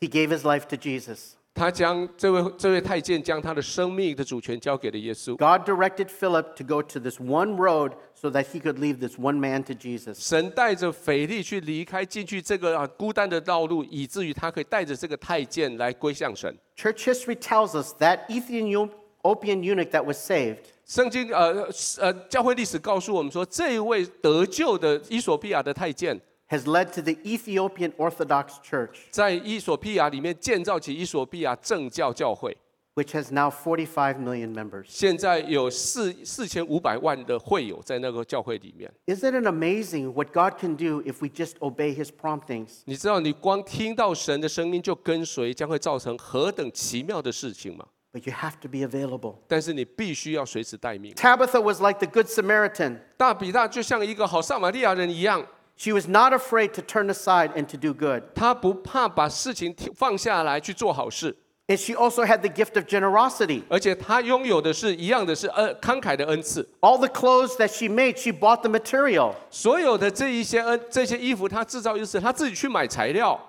[SPEAKER 1] he gave his life to Jesus.
[SPEAKER 2] 他将这位这位太监将他的生命的主权交给了耶稣。
[SPEAKER 1] God directed Philip to go to this one road so that he could leave this one man to Jesus.
[SPEAKER 2] 神带着腓力去离开进去这个啊孤单的道路，以至于他可以带着这个太监来归向神。
[SPEAKER 1] Church history tells us that Ethiopian eunuch that was saved
[SPEAKER 2] 圣经呃呃教会历史告诉我们说，这一位得救的伊索比亚的太监
[SPEAKER 1] ，has led to the Ethiopian Orthodox Church,
[SPEAKER 2] 在伊索比亚里面建造起伊索比亚正教教会，
[SPEAKER 1] which has now 45 million members.
[SPEAKER 2] 现在有四四千五百万的会友在那个教会里面。
[SPEAKER 1] Isn't it amazing what God can do if we just obey his promptings?
[SPEAKER 2] 你知道，你光听到神的声音就跟随，将会造成何等奇妙的事情吗？
[SPEAKER 1] But you have to be available.
[SPEAKER 2] 但是你必须要随时待命。
[SPEAKER 1] Tabitha was like the Good Samaritan.
[SPEAKER 2] 大比大就像一个好撒玛利亚人一样，
[SPEAKER 1] She was not afraid to turn aside and to do good.
[SPEAKER 2] 他不怕把事情停放下来去做好事，
[SPEAKER 1] And she also had the gift of generosity.
[SPEAKER 2] 而且他拥有的是一样的是恩慷慨的恩赐。
[SPEAKER 1] All the clothes that she made, she bought the material.
[SPEAKER 2] 所有的这一些恩这些衣服，他制造就是他自己去买材料，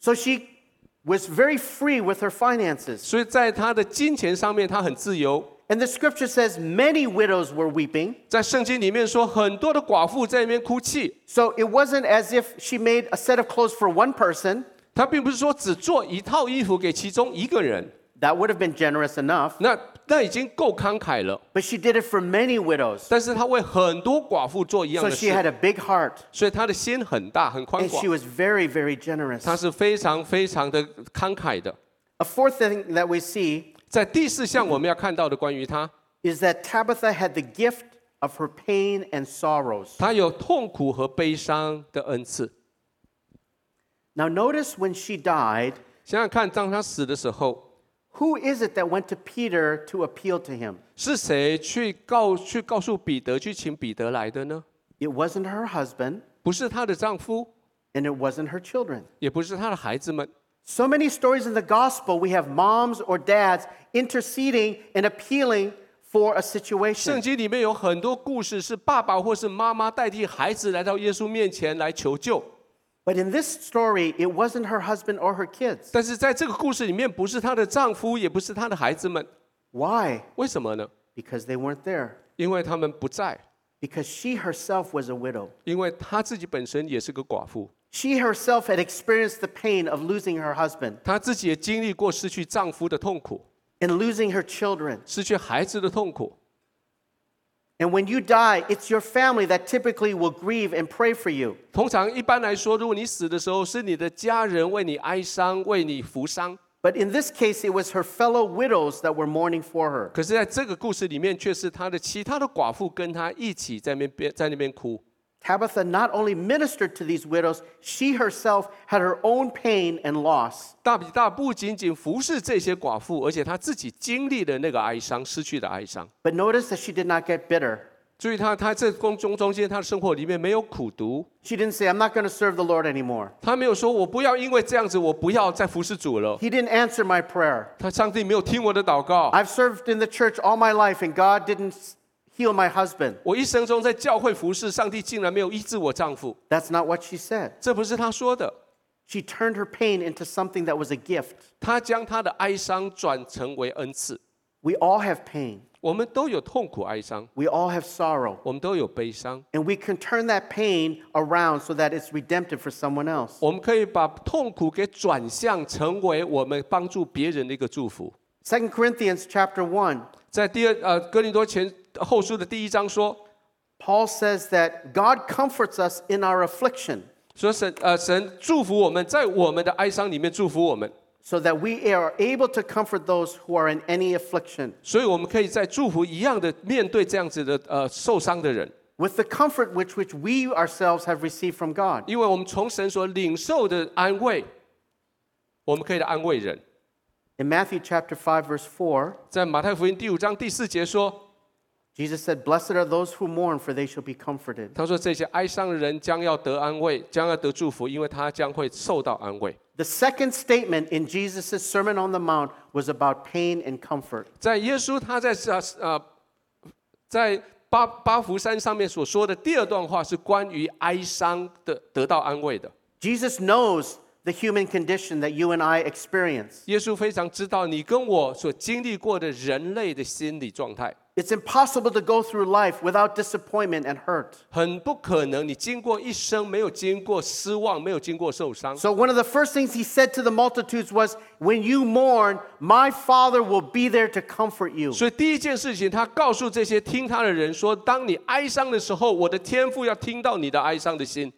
[SPEAKER 1] So she was very free with her finances.
[SPEAKER 2] 所以在他的金钱上面他很自由。
[SPEAKER 1] And the scripture says many widows were weeping.
[SPEAKER 2] 在圣经里面说，很多的寡妇在那边哭泣。
[SPEAKER 1] So it wasn't as if she made a set of clothes for one person.
[SPEAKER 2] 他并不是说只做一套衣服给其中一个人
[SPEAKER 1] ，That would have been generous enough.
[SPEAKER 2] 那那已经够慷慨了。
[SPEAKER 1] But she did it for many widows.
[SPEAKER 2] 但是他为很多寡妇做一样的
[SPEAKER 1] So
[SPEAKER 2] 的
[SPEAKER 1] she had
[SPEAKER 2] 事
[SPEAKER 1] ，a big heart.
[SPEAKER 2] 所以他的心很大很宽
[SPEAKER 1] And she，was very, very generous.
[SPEAKER 2] 他是非常非常的慷慨的。
[SPEAKER 1] A fourth thing that we see
[SPEAKER 2] 在第四项我们要看到的关于他
[SPEAKER 1] ，is that Tabitha had the gift of her pain and sorrows.
[SPEAKER 2] 她有痛苦和悲伤的恩赐。
[SPEAKER 1] Now, notice when she died,
[SPEAKER 2] 想想看，当他死的时候，
[SPEAKER 1] who is it that went to Peter to appeal to him?
[SPEAKER 2] 是谁去告去告诉彼得去请彼得来的呢？
[SPEAKER 1] It wasn't her husband,
[SPEAKER 2] 不是她的丈夫，
[SPEAKER 1] and it wasn't her children.
[SPEAKER 2] 也不是她的孩子们。
[SPEAKER 1] So many stories in the gospel, we have moms or dads interceding and appealing for a
[SPEAKER 2] 圣
[SPEAKER 1] situation.
[SPEAKER 2] 经里面有很多故事，是爸爸或是妈妈代替孩子来到耶稣面前来求救。
[SPEAKER 1] But in this story, it wasn't her husband or her kids.
[SPEAKER 2] 但是在这个故事里面，不是她的丈夫，也不是她的孩子们，
[SPEAKER 1] Why?
[SPEAKER 2] 为什么呢？
[SPEAKER 1] Because they weren't there.
[SPEAKER 2] 因为他们不在，
[SPEAKER 1] Because she herself was a widow.
[SPEAKER 2] 因为她自己本身也是个寡妇，
[SPEAKER 1] She herself had experienced the pain of losing her husband
[SPEAKER 2] 她自己也经历过失去丈夫的痛苦，
[SPEAKER 1] and losing her children.
[SPEAKER 2] 失去孩子的痛苦。
[SPEAKER 1] And when you die, it's your family that typically will grieve and pray for you.
[SPEAKER 2] 通常一般来说，如果你死的时候，是你的家人为你哀伤，为你扶伤。
[SPEAKER 1] But in this case, it was her fellow widows that were mourning for her.
[SPEAKER 2] 可是在这个故事里面，却是他的其他的寡妇跟他一起在那边在那边哭。
[SPEAKER 1] Tabitha not only ministered to these widows, she herself had her own pain and loss.
[SPEAKER 2] 大比大不仅仅服侍这些寡妇，而且他自己经历了那个哀伤，失去的哀伤。
[SPEAKER 1] But notice that she did not get bitter.
[SPEAKER 2] 注意他，他这宫中中间，他的生活里面没有苦读，
[SPEAKER 1] She didn't say, I'm not going to serve the Lord anymore.
[SPEAKER 2] 他没有说我不要因为这样子，我不要再服侍主了。
[SPEAKER 1] He didn't answer my prayer.
[SPEAKER 2] 他上帝没有听我的祷告，
[SPEAKER 1] I've served in the church all my life, and God didn't heal my husband.
[SPEAKER 2] 我一生中在教会服侍，上帝竟然没有医治我丈夫，
[SPEAKER 1] That's not what she said.
[SPEAKER 2] 这不是他说的。
[SPEAKER 1] She turned her pain into something that was a gift.
[SPEAKER 2] 他将他的哀伤转成为恩赐。
[SPEAKER 1] We all have pain.
[SPEAKER 2] 我们都有痛苦、哀伤，
[SPEAKER 1] We all have sorrow.
[SPEAKER 2] 我们都有悲伤，
[SPEAKER 1] And we can turn that pain around so that it's redemptive for someone else.
[SPEAKER 2] 我们可以把痛苦给转向，成为我们帮助别人的一个祝福。
[SPEAKER 1] 2 Corinthians chapter 1,
[SPEAKER 2] 在第二呃哥林多前 后书的第一章说，
[SPEAKER 1] Paul says that God comforts us in our affliction
[SPEAKER 2] 说神呃神祝福我们，在我们的哀伤里面祝福我们，
[SPEAKER 1] so that we are able to comfort those who are in any affliction
[SPEAKER 2] 所以我们可以在祝福一样的面对这样子的呃受伤的人，
[SPEAKER 1] with the comfort which, which we ourselves have received from God.
[SPEAKER 2] 因为我们从神所领受的安慰，我们可以来安慰人。
[SPEAKER 1] In Matthew chapter 5, verse 4,
[SPEAKER 2] 在马太福音第五章第四节说，
[SPEAKER 1] Jesus said, Blessed are those who mourn, for they shall be comforted.
[SPEAKER 2] 他说这些哀伤的人将要得安慰，将要得祝福，因为他将会受到安慰。
[SPEAKER 1] The second statement in Jesus' Sermon on the Mount was about pain and comfort.
[SPEAKER 2] 在耶稣他在呃呃在巴巴福山上面所说的第二段话是关于哀伤的得到安慰的。
[SPEAKER 1] Jesus knows the human condition that you and I experience.
[SPEAKER 2] 耶稣非常知道你跟我所经历过的人类的心理状态，
[SPEAKER 1] It's impossible to go through life without disappointment and hurt.
[SPEAKER 2] 很不可能你经过一生没有经过失望，没有经过受伤。
[SPEAKER 1] So, one of the first things he said to the multitudes was, When you mourn, my Father will be there to comfort you.
[SPEAKER 2] 所以第一件事情，他告诉这些听他的人说：当你哀伤的时候，我的天父要听到你的哀伤的心。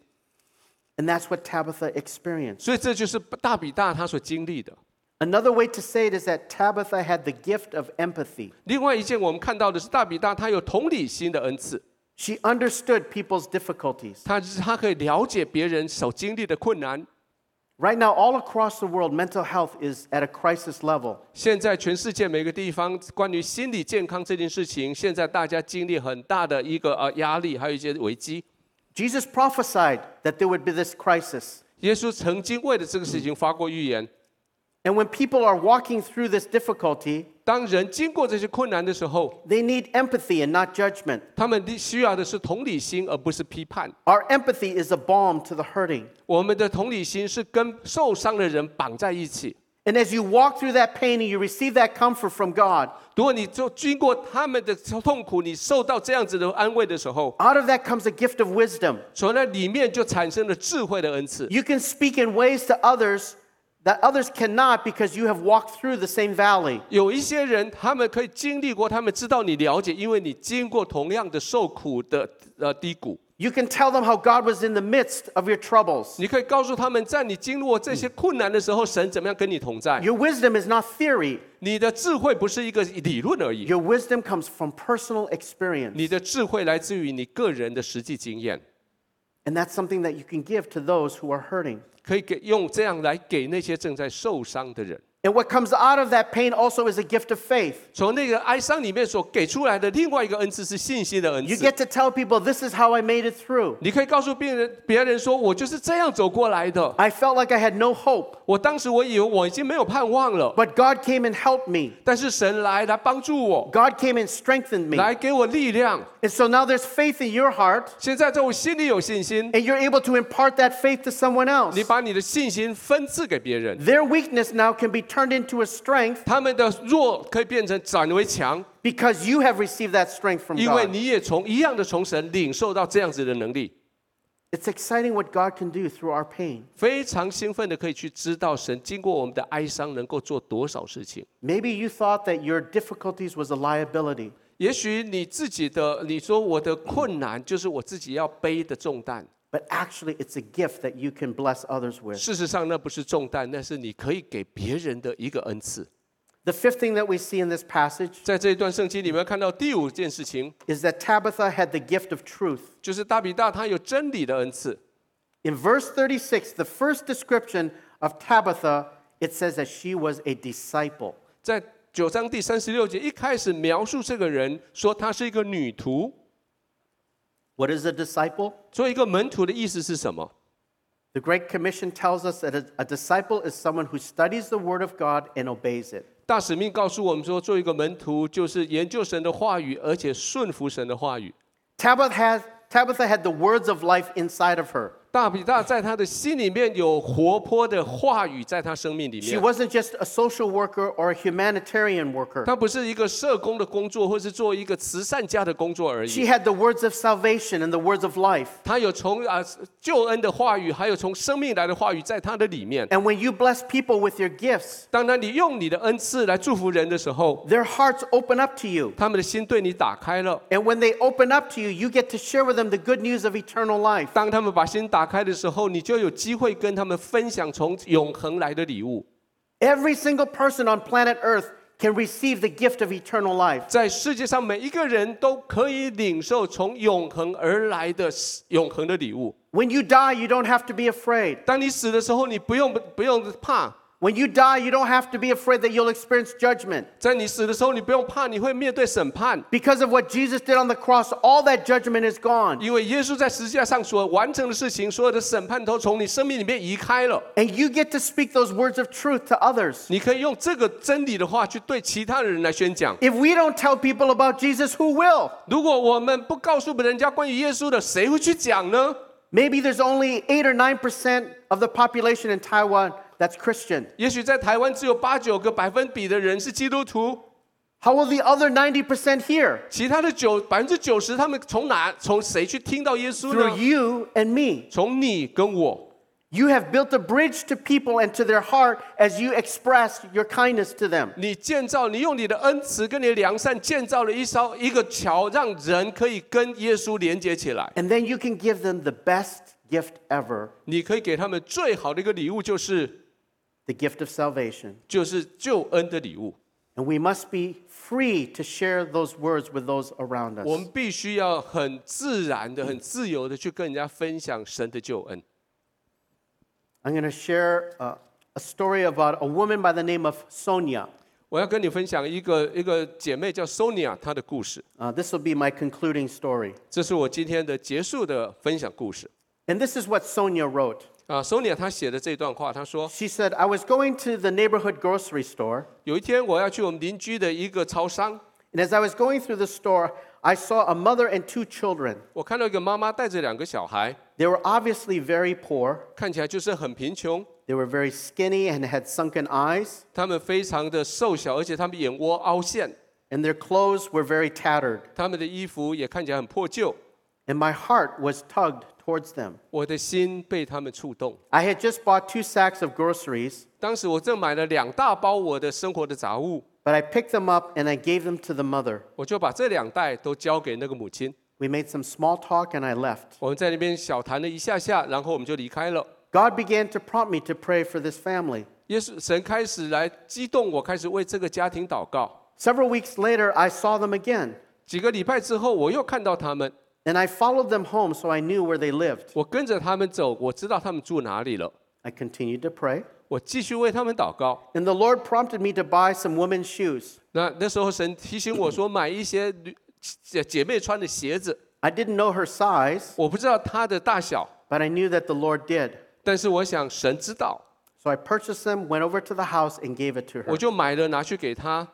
[SPEAKER 1] And that's what Tabitha experienced.
[SPEAKER 2] 所以这就是大比大他所经历的。
[SPEAKER 1] Another way to say it is that Tabitha had the gift of empathy.
[SPEAKER 2] 另外一件我们看到的是，大比大他有同理心的恩赐，
[SPEAKER 1] She understood people's difficulties.
[SPEAKER 2] 他他可以了解别人所经历的困难。
[SPEAKER 1] Right now, all across the world, mental health is at a crisis level.
[SPEAKER 2] 现在全世界每个地方关于心理健康这件事情，现在大家经历很大的一个呃压力，还有一些危机。
[SPEAKER 1] Jesus prophesied that there would be this crisis.
[SPEAKER 2] 耶稣曾经为了这个事情发过预言。
[SPEAKER 1] And when people are walking through this difficulty,
[SPEAKER 2] 当人经过这些困难的时候，
[SPEAKER 1] they need empathy and not judgment.
[SPEAKER 2] 他们需要的是同理心，而不是批判。
[SPEAKER 1] Our empathy is a balm to the hurting.
[SPEAKER 2] 我们的同理心是跟受伤的人绑在一起。
[SPEAKER 1] And as you walk through that pain and you receive that comfort from God,
[SPEAKER 2] 如果你就经过他们的痛苦，你受到这样子的安慰的时候，
[SPEAKER 1] out of that comes a gift of wisdom.
[SPEAKER 2] 从那里面就产生了智慧的恩赐。
[SPEAKER 1] You can speak in ways to others that others cannot because you have walked through the same valley.
[SPEAKER 2] 有一些人，他们可以经历过，他们知道你了解，因为你经过同样的受苦的呃低谷。
[SPEAKER 1] You can tell them how God was in the midst of your troubles.
[SPEAKER 2] 你可以告诉他们，在你经历过这些困难的时候，神怎么样跟你同在。
[SPEAKER 1] Your wisdom is not theory,
[SPEAKER 2] 你的智慧不是一个理论而已，
[SPEAKER 1] your wisdom comes from personal experience.
[SPEAKER 2] 你的智慧来自于你个人的实际经验，
[SPEAKER 1] And that's something that you can give to those who are hurting.
[SPEAKER 2] 可以给用这样来给那些正在受伤的人。
[SPEAKER 1] And what comes out of that pain also is a gift of faith.
[SPEAKER 2] 从那个哀伤里面所给出来的另外一个恩赐是信心的恩
[SPEAKER 1] You
[SPEAKER 2] 赐。
[SPEAKER 1] get to tell people, this is how I made it through.
[SPEAKER 2] 你可以告诉别人，别人说我就是这样走过来的。
[SPEAKER 1] I felt like I had no hope,
[SPEAKER 2] 我当时我以为我已经没有盼望了，
[SPEAKER 1] but God came and helped me.
[SPEAKER 2] 但是神来来帮助我，
[SPEAKER 1] God came and strengthened me.
[SPEAKER 2] 来给我力量。
[SPEAKER 1] And so now there's faith in your heart,
[SPEAKER 2] 现在在我心里有信心，
[SPEAKER 1] and you're able to impart that faith to someone else.
[SPEAKER 2] 你把你的信心分赐给别人，
[SPEAKER 1] Their weakness now can be turned into a strength
[SPEAKER 2] 他们的弱可以变成转为强
[SPEAKER 1] ，because you have received that strength from
[SPEAKER 2] 因为
[SPEAKER 1] God.
[SPEAKER 2] 你也从一样的从神领受到这样子的能力。
[SPEAKER 1] It's exciting what God can do through our pain.
[SPEAKER 2] 非常兴奋的可以去知道神经过我们的哀伤能够做多少事情。
[SPEAKER 1] Maybe you thought that your difficulties was a liability,
[SPEAKER 2] 也许你自己的你说我的困难就是我自己要背的重担，
[SPEAKER 1] but actually it's a gift that you can bless others with.
[SPEAKER 2] 事实上那不是重担，那是你可以给别人的一个恩赐。
[SPEAKER 1] The fifth thing that we see in this passage
[SPEAKER 2] 在这一段圣经里面看到第五件事情，
[SPEAKER 1] is that Tabitha had the gift of truth.
[SPEAKER 2] 就是大比大他有真理的恩赐。
[SPEAKER 1] In verse 36, the first description of Tabitha, it says that she was a disciple.
[SPEAKER 2] 在九章第三十六节一开始描述这个人，说她是一个女徒。
[SPEAKER 1] What is a disciple?
[SPEAKER 2] 做一个门徒的意思是什么？
[SPEAKER 1] The Great Commission tells us that a, a disciple is someone who studies the Word of God and obeys it.
[SPEAKER 2] 大使命告诉我们说，做一个门徒就是研究神的话语，而且顺服神的话语。
[SPEAKER 1] Tabitha had, Tabitha had the words of life inside of her.
[SPEAKER 2] 大比大在他的心里面有活泼的话语，在他生命里
[SPEAKER 1] She
[SPEAKER 2] 面。
[SPEAKER 1] wasn't just a social worker or a humanitarian worker.
[SPEAKER 2] 他不是一个社工的工作，或是做一个慈善家的工作而
[SPEAKER 1] She
[SPEAKER 2] 已。
[SPEAKER 1] had the words of salvation and the words of life.
[SPEAKER 2] 他有从啊救恩的话语，还有从生命来的话语，在他的里面。
[SPEAKER 1] And when you bless people with your gifts,
[SPEAKER 2] 当然，你用你的恩赐来祝福人的时候，
[SPEAKER 1] their hearts open up to you.
[SPEAKER 2] 他们的心对你打开了。
[SPEAKER 1] And when they open up to you, you get to share with them the good news of eternal life.
[SPEAKER 2] 当他们把心打 开的时候，你就有机会跟他们分享从永恒来的礼物。
[SPEAKER 1] Every single person on planet Earth can receive the gift of eternal life.
[SPEAKER 2] 在世界上，每一个人都可以领受从永恒而来的永恒的礼物。
[SPEAKER 1] When you die, you don't have to be afraid.
[SPEAKER 2] 当你死的时候，你不用不用怕。
[SPEAKER 1] When you die, you don't have to be afraid that you'll experience judgment.
[SPEAKER 2] 在你死的时候，你不用怕，你会面对审判，
[SPEAKER 1] Because of what Jesus did on the cross, all that judgment is gone.
[SPEAKER 2] 因为耶稣在十字架上所完成的事情，所有的审判都从你生命里面移开了。
[SPEAKER 1] And you get to speak those words of truth to others.
[SPEAKER 2] 你可以用这个真理的话去对其他的人来宣讲。
[SPEAKER 1] If we don't tell people about Jesus, who will?
[SPEAKER 2] 如果我们不告诉人家关于耶稣的，谁会去讲呢？
[SPEAKER 1] Maybe there's only 8 or 9% of the population in Taiwan that's Christian.
[SPEAKER 2] 也许在台湾只有八九个百分比的人是基督徒，
[SPEAKER 1] How will the other 90% hear?
[SPEAKER 2] 其他的九百分之九十，他们从哪从谁去听到耶稣
[SPEAKER 1] Through
[SPEAKER 2] 呢？
[SPEAKER 1] you and me.
[SPEAKER 2] 从你跟我。
[SPEAKER 1] You have built a bridge to people and to their heart as you express your kindness to them.
[SPEAKER 2] 你建造，你用你的恩慈跟你的良善建造了一艘一个桥，让人可以跟耶稣连接起来。
[SPEAKER 1] And then you can give them the best gift ever
[SPEAKER 2] 你可以给他们最好的一个礼物，就是
[SPEAKER 1] the gift of salvation.
[SPEAKER 2] 就是救恩的礼物。
[SPEAKER 1] And we must be free to share those words with those around
[SPEAKER 2] 我
[SPEAKER 1] us.
[SPEAKER 2] 们必须要很自然的、很自由的去跟人家分享神的救恩。
[SPEAKER 1] I'm going to share uh, a story about a woman by the name of Sonia.
[SPEAKER 2] 我要跟你分享一个一个姐妹叫 Sonia 她的故事，
[SPEAKER 1] Uh, this will be my concluding story.
[SPEAKER 2] 这是我今天的结束的分享故事。
[SPEAKER 1] And this is what Sonia wrote.
[SPEAKER 2] 啊，Sonia 她写的这段话，她说
[SPEAKER 1] She said, I was going to the neighborhood grocery store,
[SPEAKER 2] 有一天我要去我们邻居的一个超商，
[SPEAKER 1] and as I was going through the store, I saw a mother and two children.
[SPEAKER 2] 我看到一个妈妈带着两个小孩，
[SPEAKER 1] They were obviously very poor.
[SPEAKER 2] 看起来就是很贫穷，
[SPEAKER 1] They were very skinny and had sunken eyes,
[SPEAKER 2] 他们非常的瘦小，而且他们眼窝凹陷，
[SPEAKER 1] and their clothes were very tattered.
[SPEAKER 2] 他们的衣服也看起来很破旧。
[SPEAKER 1] And my heart was tugged towards them.
[SPEAKER 2] 我的心被他们触动。
[SPEAKER 1] I had just bought two sacks of groceries,
[SPEAKER 2] 当时我正买了两大包我的生活的杂物，
[SPEAKER 1] but I picked them up and I gave them to the mother.
[SPEAKER 2] 我就把这两袋都交给那个母亲。
[SPEAKER 1] We made some small talk and I left.
[SPEAKER 2] 我们在那边小谈了一下下，然后我们就离开了。
[SPEAKER 1] God began to prompt me to pray for this family.
[SPEAKER 2] 耶稣神开始来激动我，开始为这个家庭祷告。
[SPEAKER 1] Several weeks later, I saw them again,
[SPEAKER 2] 几个礼拜之后，我又看到他们，
[SPEAKER 1] and I followed them home so I knew where they lived.
[SPEAKER 2] 我跟着他们走，我知道他们住哪里了。
[SPEAKER 1] I continued to pray,
[SPEAKER 2] 我继续为他们祷告。
[SPEAKER 1] and the Lord prompted me to buy some women's shoes.
[SPEAKER 2] 那那时候神提醒我说，买一些女姐姐妹穿的鞋子。
[SPEAKER 1] I didn't know her size,
[SPEAKER 2] 我不知道它的大小，
[SPEAKER 1] but I knew that the Lord did.
[SPEAKER 2] 但是我想神知道，
[SPEAKER 1] So I purchased them, went over to the house, and gave it to
[SPEAKER 2] 我
[SPEAKER 1] her.
[SPEAKER 2] 就买了拿去给他。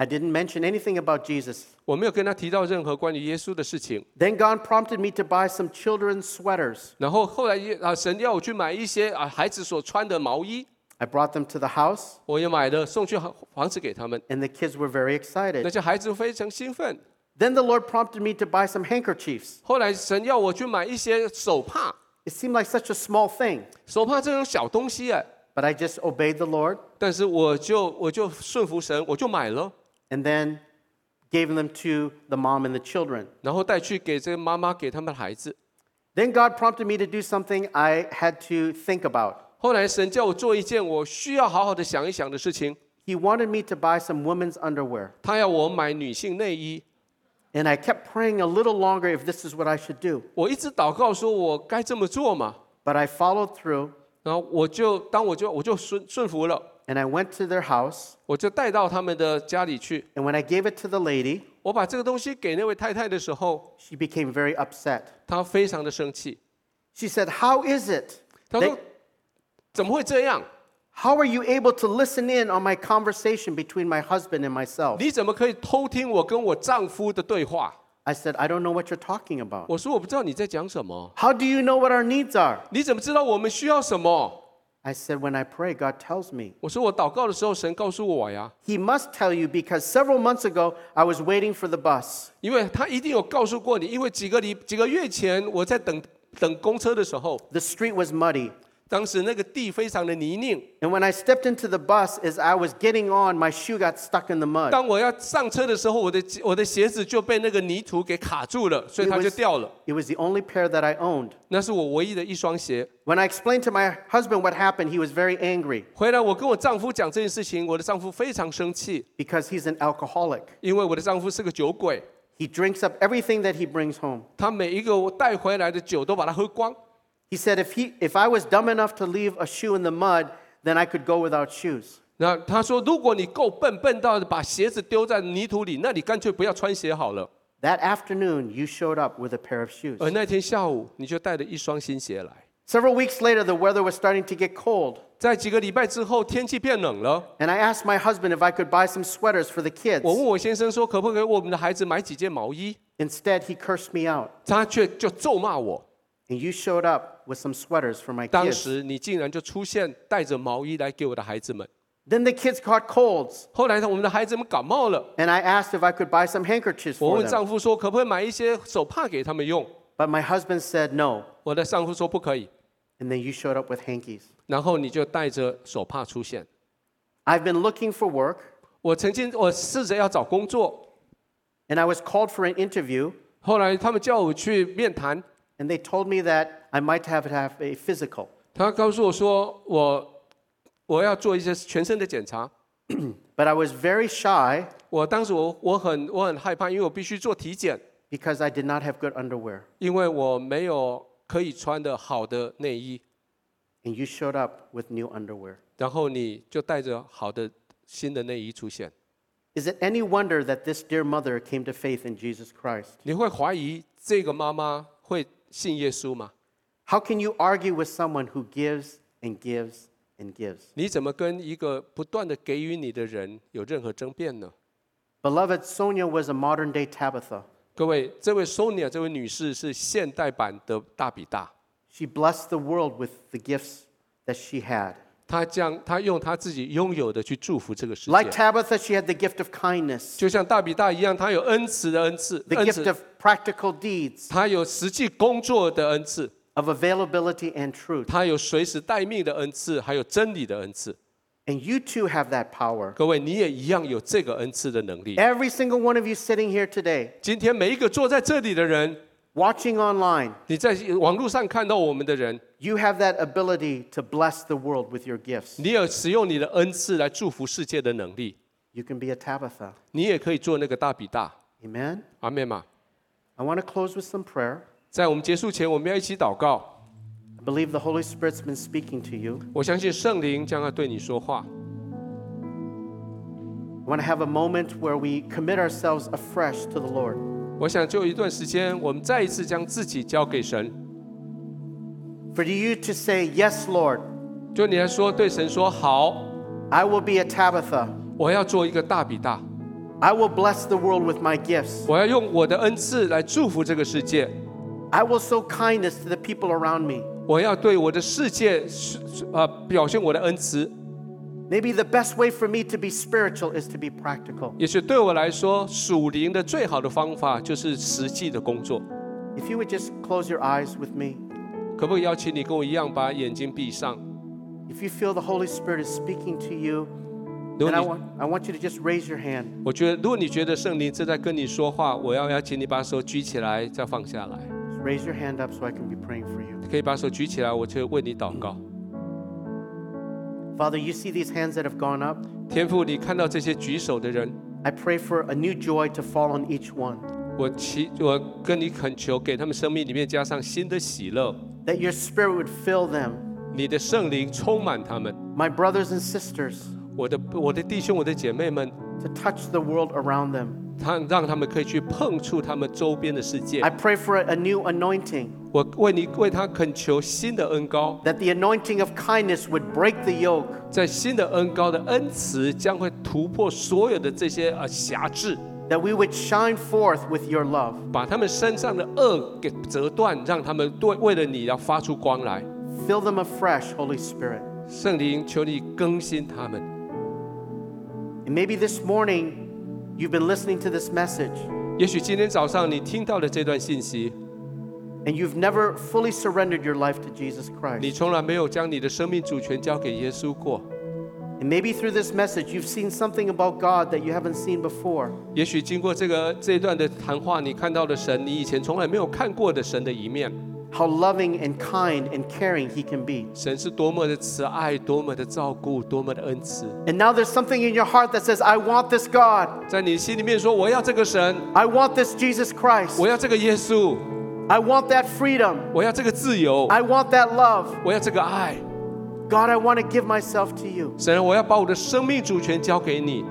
[SPEAKER 1] I didn't mention anything about Jesus.
[SPEAKER 2] 我没有跟他提到任何关于耶稣的事情。
[SPEAKER 1] Then God prompted me to buy some children's sweaters.
[SPEAKER 2] 然后后来耶啊，神要我去买一些啊孩子所穿的毛衣，
[SPEAKER 1] I brought them to the house,
[SPEAKER 2] 我也买了送去房房子给他们。
[SPEAKER 1] and the kids were very
[SPEAKER 2] 那
[SPEAKER 1] excited.
[SPEAKER 2] 些孩子非常兴奋。
[SPEAKER 1] Then the Lord prompted me to buy some handkerchiefs.
[SPEAKER 2] 后来神要我去买一些手帕，
[SPEAKER 1] It seemed like such a small thing,
[SPEAKER 2] 手帕这种小东西哎，
[SPEAKER 1] but I just obeyed the Lord
[SPEAKER 2] 但是我就我就顺服神，我就买了，
[SPEAKER 1] and then gave them to the mom and the children.
[SPEAKER 2] 然后带去给这个妈妈给他们的孩子。
[SPEAKER 1] Then God prompted me to do something I had to think about.
[SPEAKER 2] 后来神叫我做一件我需要好好的想一想的事情，
[SPEAKER 1] He wanted me to buy some women's underwear.
[SPEAKER 2] 他要我买女性内衣。
[SPEAKER 1] And I kept praying a little longer if this is what I should do.
[SPEAKER 2] 我一直祷告说，我该这么做嘛。
[SPEAKER 1] But I followed through
[SPEAKER 2] 然后我就当我就我就顺顺服了，
[SPEAKER 1] and I went to their house.
[SPEAKER 2] 我就带到他们的家里去。
[SPEAKER 1] And when I gave it to the lady,
[SPEAKER 2] 我把这个东西给那位太太的时候，
[SPEAKER 1] she became very upset.
[SPEAKER 2] 她非常的生气。
[SPEAKER 1] She said, How is it?
[SPEAKER 2] 她
[SPEAKER 1] They-
[SPEAKER 2] 说：“怎么会这样？
[SPEAKER 1] How are you able to listen in on my conversation between my husband and myself?
[SPEAKER 2] 你怎么可以偷听我跟我丈夫的对话
[SPEAKER 1] I said, I don't know what you're talking about.？”
[SPEAKER 2] 我说：“我不知道你在讲什么。
[SPEAKER 1] How do you know what our needs are?
[SPEAKER 2] 你怎么知道我们需要什么
[SPEAKER 1] I said, When I pray, God tells me.？”
[SPEAKER 2] 我说：“我祷告的时候，神告诉我呀，
[SPEAKER 1] He must tell you because several months ago, I was waiting for the bus.
[SPEAKER 2] 因为他一定有告诉过你。因为几个礼几个月前，我在等等公车的时候，
[SPEAKER 1] The street was muddy.
[SPEAKER 2] 当时那个地非常的泥泞。
[SPEAKER 1] And when I stepped into the bus, as I was getting on, my shoe got stuck in the mud.
[SPEAKER 2] 当我要上车的时候，我的我的鞋子就被那个泥土给卡住了，所以它就掉了。
[SPEAKER 1] It was the only pair that I owned.
[SPEAKER 2] 那是我唯一的一双鞋。
[SPEAKER 1] When I explained to my husband what happened, he was very angry
[SPEAKER 2] 回来我跟我丈夫讲这件事情，我的丈夫非常生气，
[SPEAKER 1] because he's an alcoholic.
[SPEAKER 2] 因为我的丈夫是个酒鬼，
[SPEAKER 1] He drinks up everything that he brings home.
[SPEAKER 2] 他每一个我带回来的酒都把它喝光。
[SPEAKER 1] He said if, he, if I was dumb enough to leave a shoe in the mud, then I could go without shoes.
[SPEAKER 2] 那他说，如果你够笨，笨到把鞋子丢在泥土里，那你干脆不要穿鞋好了。
[SPEAKER 1] That afternoon, you showed up with a pair of shoes.
[SPEAKER 2] 而那天下午，你就带了一双新鞋来。
[SPEAKER 1] Several weeks later, the weather was starting to get cold.
[SPEAKER 2] 在几个礼拜之后，天气变冷了，
[SPEAKER 1] And I asked my husband if I could buy some sweaters for the kids.
[SPEAKER 2] 我问我先生说，可不可以为我们的孩子买几件毛衣？
[SPEAKER 1] Instead, he cursed me out.
[SPEAKER 2] 他却就咒骂我。
[SPEAKER 1] And you showed up with some sweaters for my
[SPEAKER 2] 当
[SPEAKER 1] kids.
[SPEAKER 2] 时你竟然就出现带着毛衣来给我的孩子们。
[SPEAKER 1] Then the kids caught colds.
[SPEAKER 2] 后来呢，我们的孩子们感冒了，
[SPEAKER 1] And I asked if I could buy some handkerchiefs
[SPEAKER 2] 我
[SPEAKER 1] for
[SPEAKER 2] 问
[SPEAKER 1] them.
[SPEAKER 2] 丈夫说，可不可以买一些手帕给他们用？
[SPEAKER 1] But my husband said no.
[SPEAKER 2] 我的丈夫说不可以。
[SPEAKER 1] And then you showed up with hankies.
[SPEAKER 2] 然后你就带着手帕出现。
[SPEAKER 1] I've been looking for work,
[SPEAKER 2] 我曾经我试着要找工作，
[SPEAKER 1] and I was called for an interview,
[SPEAKER 2] 后来他们叫我去面谈，
[SPEAKER 1] and they told me that I might have to have a physical.
[SPEAKER 2] 他告诉我说我我要做一些全身的检查。
[SPEAKER 1] But I was very shy
[SPEAKER 2] 我当时我我很我很害怕，因为我必须做体检，
[SPEAKER 1] because I did not have good underwear.
[SPEAKER 2] 因为我没有可以穿的好的内衣。
[SPEAKER 1] And you showed up with new underwear.
[SPEAKER 2] 然后你就带着好的新的内衣出现，
[SPEAKER 1] Is it any wonder that this dear mother came to faith in Jesus Christ?
[SPEAKER 2] 你会怀疑这个妈妈会 信耶稣吗
[SPEAKER 1] ？How can you argue with someone who gives and gives and gives?
[SPEAKER 2] 你怎么跟一个不断的给予你的人有任何争辩呢
[SPEAKER 1] ？Beloved, Sonia was a modern day Tabitha.
[SPEAKER 2] 各位，这位 Sonia 这位女士是现代版的大比大
[SPEAKER 1] ，She blessed the world with the gifts that she had.
[SPEAKER 2] 她将他用他自己拥有的去祝福这个世界
[SPEAKER 1] Like
[SPEAKER 2] 界
[SPEAKER 1] ，Tabitha, she had the gift of kindness,
[SPEAKER 2] 就像大比大一样，他有恩慈的恩赐
[SPEAKER 1] ，the
[SPEAKER 2] 恩
[SPEAKER 1] gift
[SPEAKER 2] 慈
[SPEAKER 1] ，of practical deeds,
[SPEAKER 2] 他有实际工作的恩赐
[SPEAKER 1] ，of availability and truth.
[SPEAKER 2] 他有随时待命的恩赐，还有真理的恩赐。
[SPEAKER 1] And you too have that power.
[SPEAKER 2] 各位，你也一样有这个恩赐的能力。
[SPEAKER 1] Every single one of you sitting here today,
[SPEAKER 2] 今天每一个坐在这里的人，
[SPEAKER 1] watching online,
[SPEAKER 2] 你在网络上看到我们的人，
[SPEAKER 1] you have that ability to bless the world with your gifts.
[SPEAKER 2] 你有使用你的恩赐来祝福世界的能力，
[SPEAKER 1] You can be a Tabitha.
[SPEAKER 2] 你也可以做那个大比大。
[SPEAKER 1] Amen?
[SPEAKER 2] 阿妹嘛，
[SPEAKER 1] I want to close with some prayer.
[SPEAKER 2] 在我们结束前，我们要一起祷告。
[SPEAKER 1] I believe the Holy Spirit's been speaking to you.
[SPEAKER 2] 我相信圣灵将要对你说话。
[SPEAKER 1] I want to have a moment where we commit ourselves afresh to the Lord.
[SPEAKER 2] 我想就一段时间，我们再一次将自己交给神。
[SPEAKER 1] For you to say, Yes, Lord,
[SPEAKER 2] 就你来说，对神说好
[SPEAKER 1] ，I will be a Tabitha.
[SPEAKER 2] 我要做一个大比大
[SPEAKER 1] ，I will bless the world with my gifts.
[SPEAKER 2] 我要用我的恩赐来祝福这个世界
[SPEAKER 1] ，I will show kindness to the people around me.
[SPEAKER 2] 我要对我的世界呃表现我的恩慈。
[SPEAKER 1] Maybe the best way for me to be spiritual is to be practical.
[SPEAKER 2] 也许对我来说，属灵的最好的方法就是实际的工作。
[SPEAKER 1] If you would just close your eyes with me.
[SPEAKER 2] 可不可以邀请你跟我一样把眼睛闭上？
[SPEAKER 1] If you feel the Holy Spirit is speaking to you,
[SPEAKER 2] 如
[SPEAKER 1] then I
[SPEAKER 2] 果
[SPEAKER 1] want,
[SPEAKER 2] 你
[SPEAKER 1] I want you to just raise your hand.
[SPEAKER 2] 我觉得，如果你觉得圣灵正在跟你说话，我要邀请你把手举起来，再放下来。
[SPEAKER 1] Just raise your hand up so I can be praying for you.
[SPEAKER 2] 可以把手举起来，我就为你祷告。
[SPEAKER 1] Father, you see these hands that have gone up.
[SPEAKER 2] 天父，你看到这些举手的人，
[SPEAKER 1] I pray for a new joy to fall on each one.
[SPEAKER 2] 我祈我跟你恳求，给他们生命里面加上新的喜乐，
[SPEAKER 1] That your spirit would fill them.
[SPEAKER 2] 你的圣灵充满他们。
[SPEAKER 1] My brothers and sisters,
[SPEAKER 2] 我的我的弟兄，我的姐妹们，
[SPEAKER 1] to touch the world around them.
[SPEAKER 2] 他让他们可以去碰触他们周边的世界
[SPEAKER 1] I。pray for a new anointing.
[SPEAKER 2] 我为你为他恳求新的恩高
[SPEAKER 1] ，That the anointing of kindness would break the yoke.
[SPEAKER 2] 在新的恩高的恩慈将会突破所有的这些呃辖制
[SPEAKER 1] ，That we would shine forth with your love.
[SPEAKER 2] 把他们身上的恶给折断，让他们对为了你要发出光来。
[SPEAKER 1] Fill them afresh, Holy Spirit.
[SPEAKER 2] 圣灵，求你更新他们。
[SPEAKER 1] And maybe this morning you've been listening to this message
[SPEAKER 2] 也许今天早上你听到的这段信息，
[SPEAKER 1] and you've never fully surrendered your life to Jesus
[SPEAKER 2] 你
[SPEAKER 1] Christ.
[SPEAKER 2] 从来没有将你的生命主权交给耶稣过。
[SPEAKER 1] And maybe through this message you've seen something about God that you haven't seen before.
[SPEAKER 2] 也许经过这个这一段的谈话，你看到了神，你以前从来没有看过的神的一面。
[SPEAKER 1] How loving and kind and caring He can be.
[SPEAKER 2] 神是多么的慈爱，多么的照顾，多么的恩慈。
[SPEAKER 1] And now there's something in your heart that says, I want this God.
[SPEAKER 2] 在你心里面说：“我要这个神，
[SPEAKER 1] I want this Jesus Christ.
[SPEAKER 2] 我要这个耶稣，
[SPEAKER 1] I want that freedom.
[SPEAKER 2] 我要这个自由，
[SPEAKER 1] I want that love.
[SPEAKER 2] 我要这个爱。
[SPEAKER 1] God, I want to give myself to you.
[SPEAKER 2] 神，我要把我的生命主权交给你。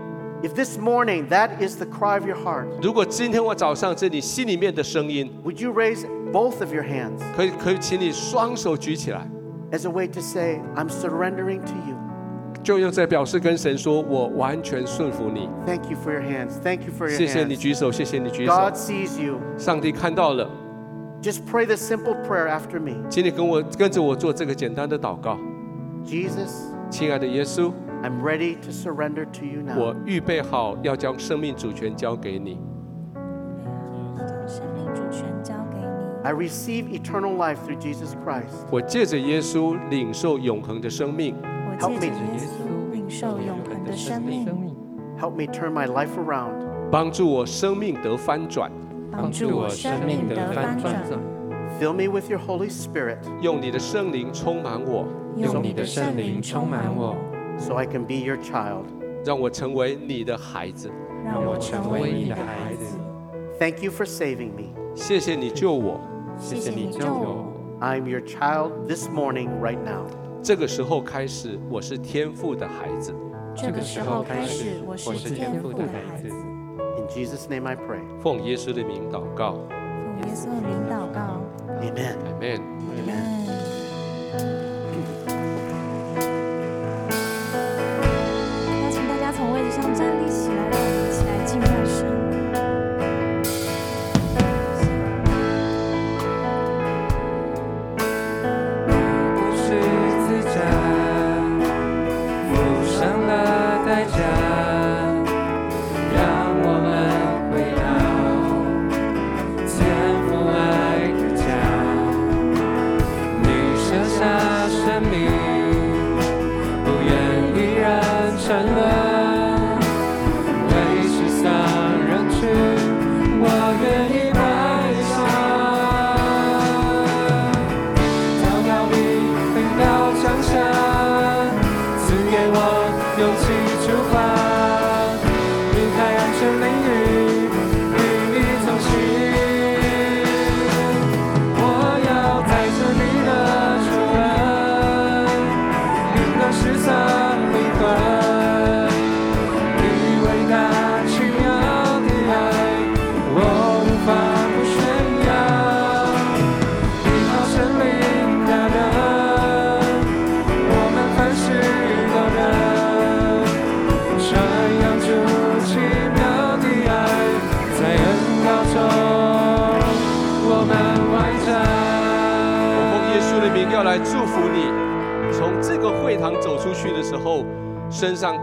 [SPEAKER 1] If this morning that is the cry of your heart,
[SPEAKER 2] 如果今天我早上这你心里面的声音，
[SPEAKER 1] would you raise both of your hands
[SPEAKER 2] 可以可以，请你双手举起来，
[SPEAKER 1] as a way to say, I'm surrendering to you?
[SPEAKER 2] 就用这表示跟神说：我完全顺服你。
[SPEAKER 1] Thank you for your hands. Thank you for your
[SPEAKER 2] 谢谢你
[SPEAKER 1] hands.
[SPEAKER 2] 举手，谢谢你举手。
[SPEAKER 1] God sees you.
[SPEAKER 2] 上帝看到了，
[SPEAKER 1] Just pray this simple prayer after me.
[SPEAKER 2] 请你跟我跟着我做这个简单的祷告。
[SPEAKER 1] Jesus,
[SPEAKER 2] 亲爱的耶稣，
[SPEAKER 1] I'm ready to surrender to you
[SPEAKER 2] 我
[SPEAKER 1] now.
[SPEAKER 2] 预备好要将生命主权交给你。
[SPEAKER 3] 将生命主权交给你。
[SPEAKER 1] I receive eternal life through Jesus Christ.
[SPEAKER 2] 我借着耶稣领受永恒的生命，
[SPEAKER 3] 我
[SPEAKER 1] Help
[SPEAKER 3] 借
[SPEAKER 1] me
[SPEAKER 3] 着耶稣领受永恒的生命，
[SPEAKER 1] Help me turn my life around.
[SPEAKER 2] 帮助我生命得翻转，
[SPEAKER 3] 帮助我生命得翻转，
[SPEAKER 1] Fill me with your Holy Spirit
[SPEAKER 2] 用你的圣灵充满我，
[SPEAKER 3] 用你的圣灵充满我，
[SPEAKER 1] so I can be your child.
[SPEAKER 2] 让我成为你的孩子。
[SPEAKER 3] 让我成为你的孩子。
[SPEAKER 1] Thank you for saving me.
[SPEAKER 2] 谢谢你救我，
[SPEAKER 3] 谢谢你救我
[SPEAKER 1] ，I'm your child this morning, right now.
[SPEAKER 2] 这个时候开始，我是天父的孩子。
[SPEAKER 3] 这个时候开始，我是天父的孩子。
[SPEAKER 1] In Jesus' name I pray.
[SPEAKER 2] 奉耶稣的名祷告
[SPEAKER 3] 奉耶稣的名祷告
[SPEAKER 1] ，Amen.，Amen。
[SPEAKER 2] Amen。
[SPEAKER 3] 邀请大家从位置上站立起来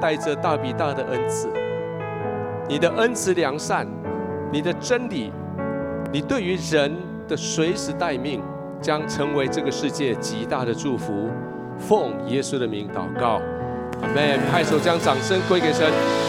[SPEAKER 2] 带着大比大的恩赐，你的恩慈良善，你的真理，你对于人的随时待命，将成为这个世界极大的祝福。奉耶稣的名祷告，阿门。拍手将掌声归给神。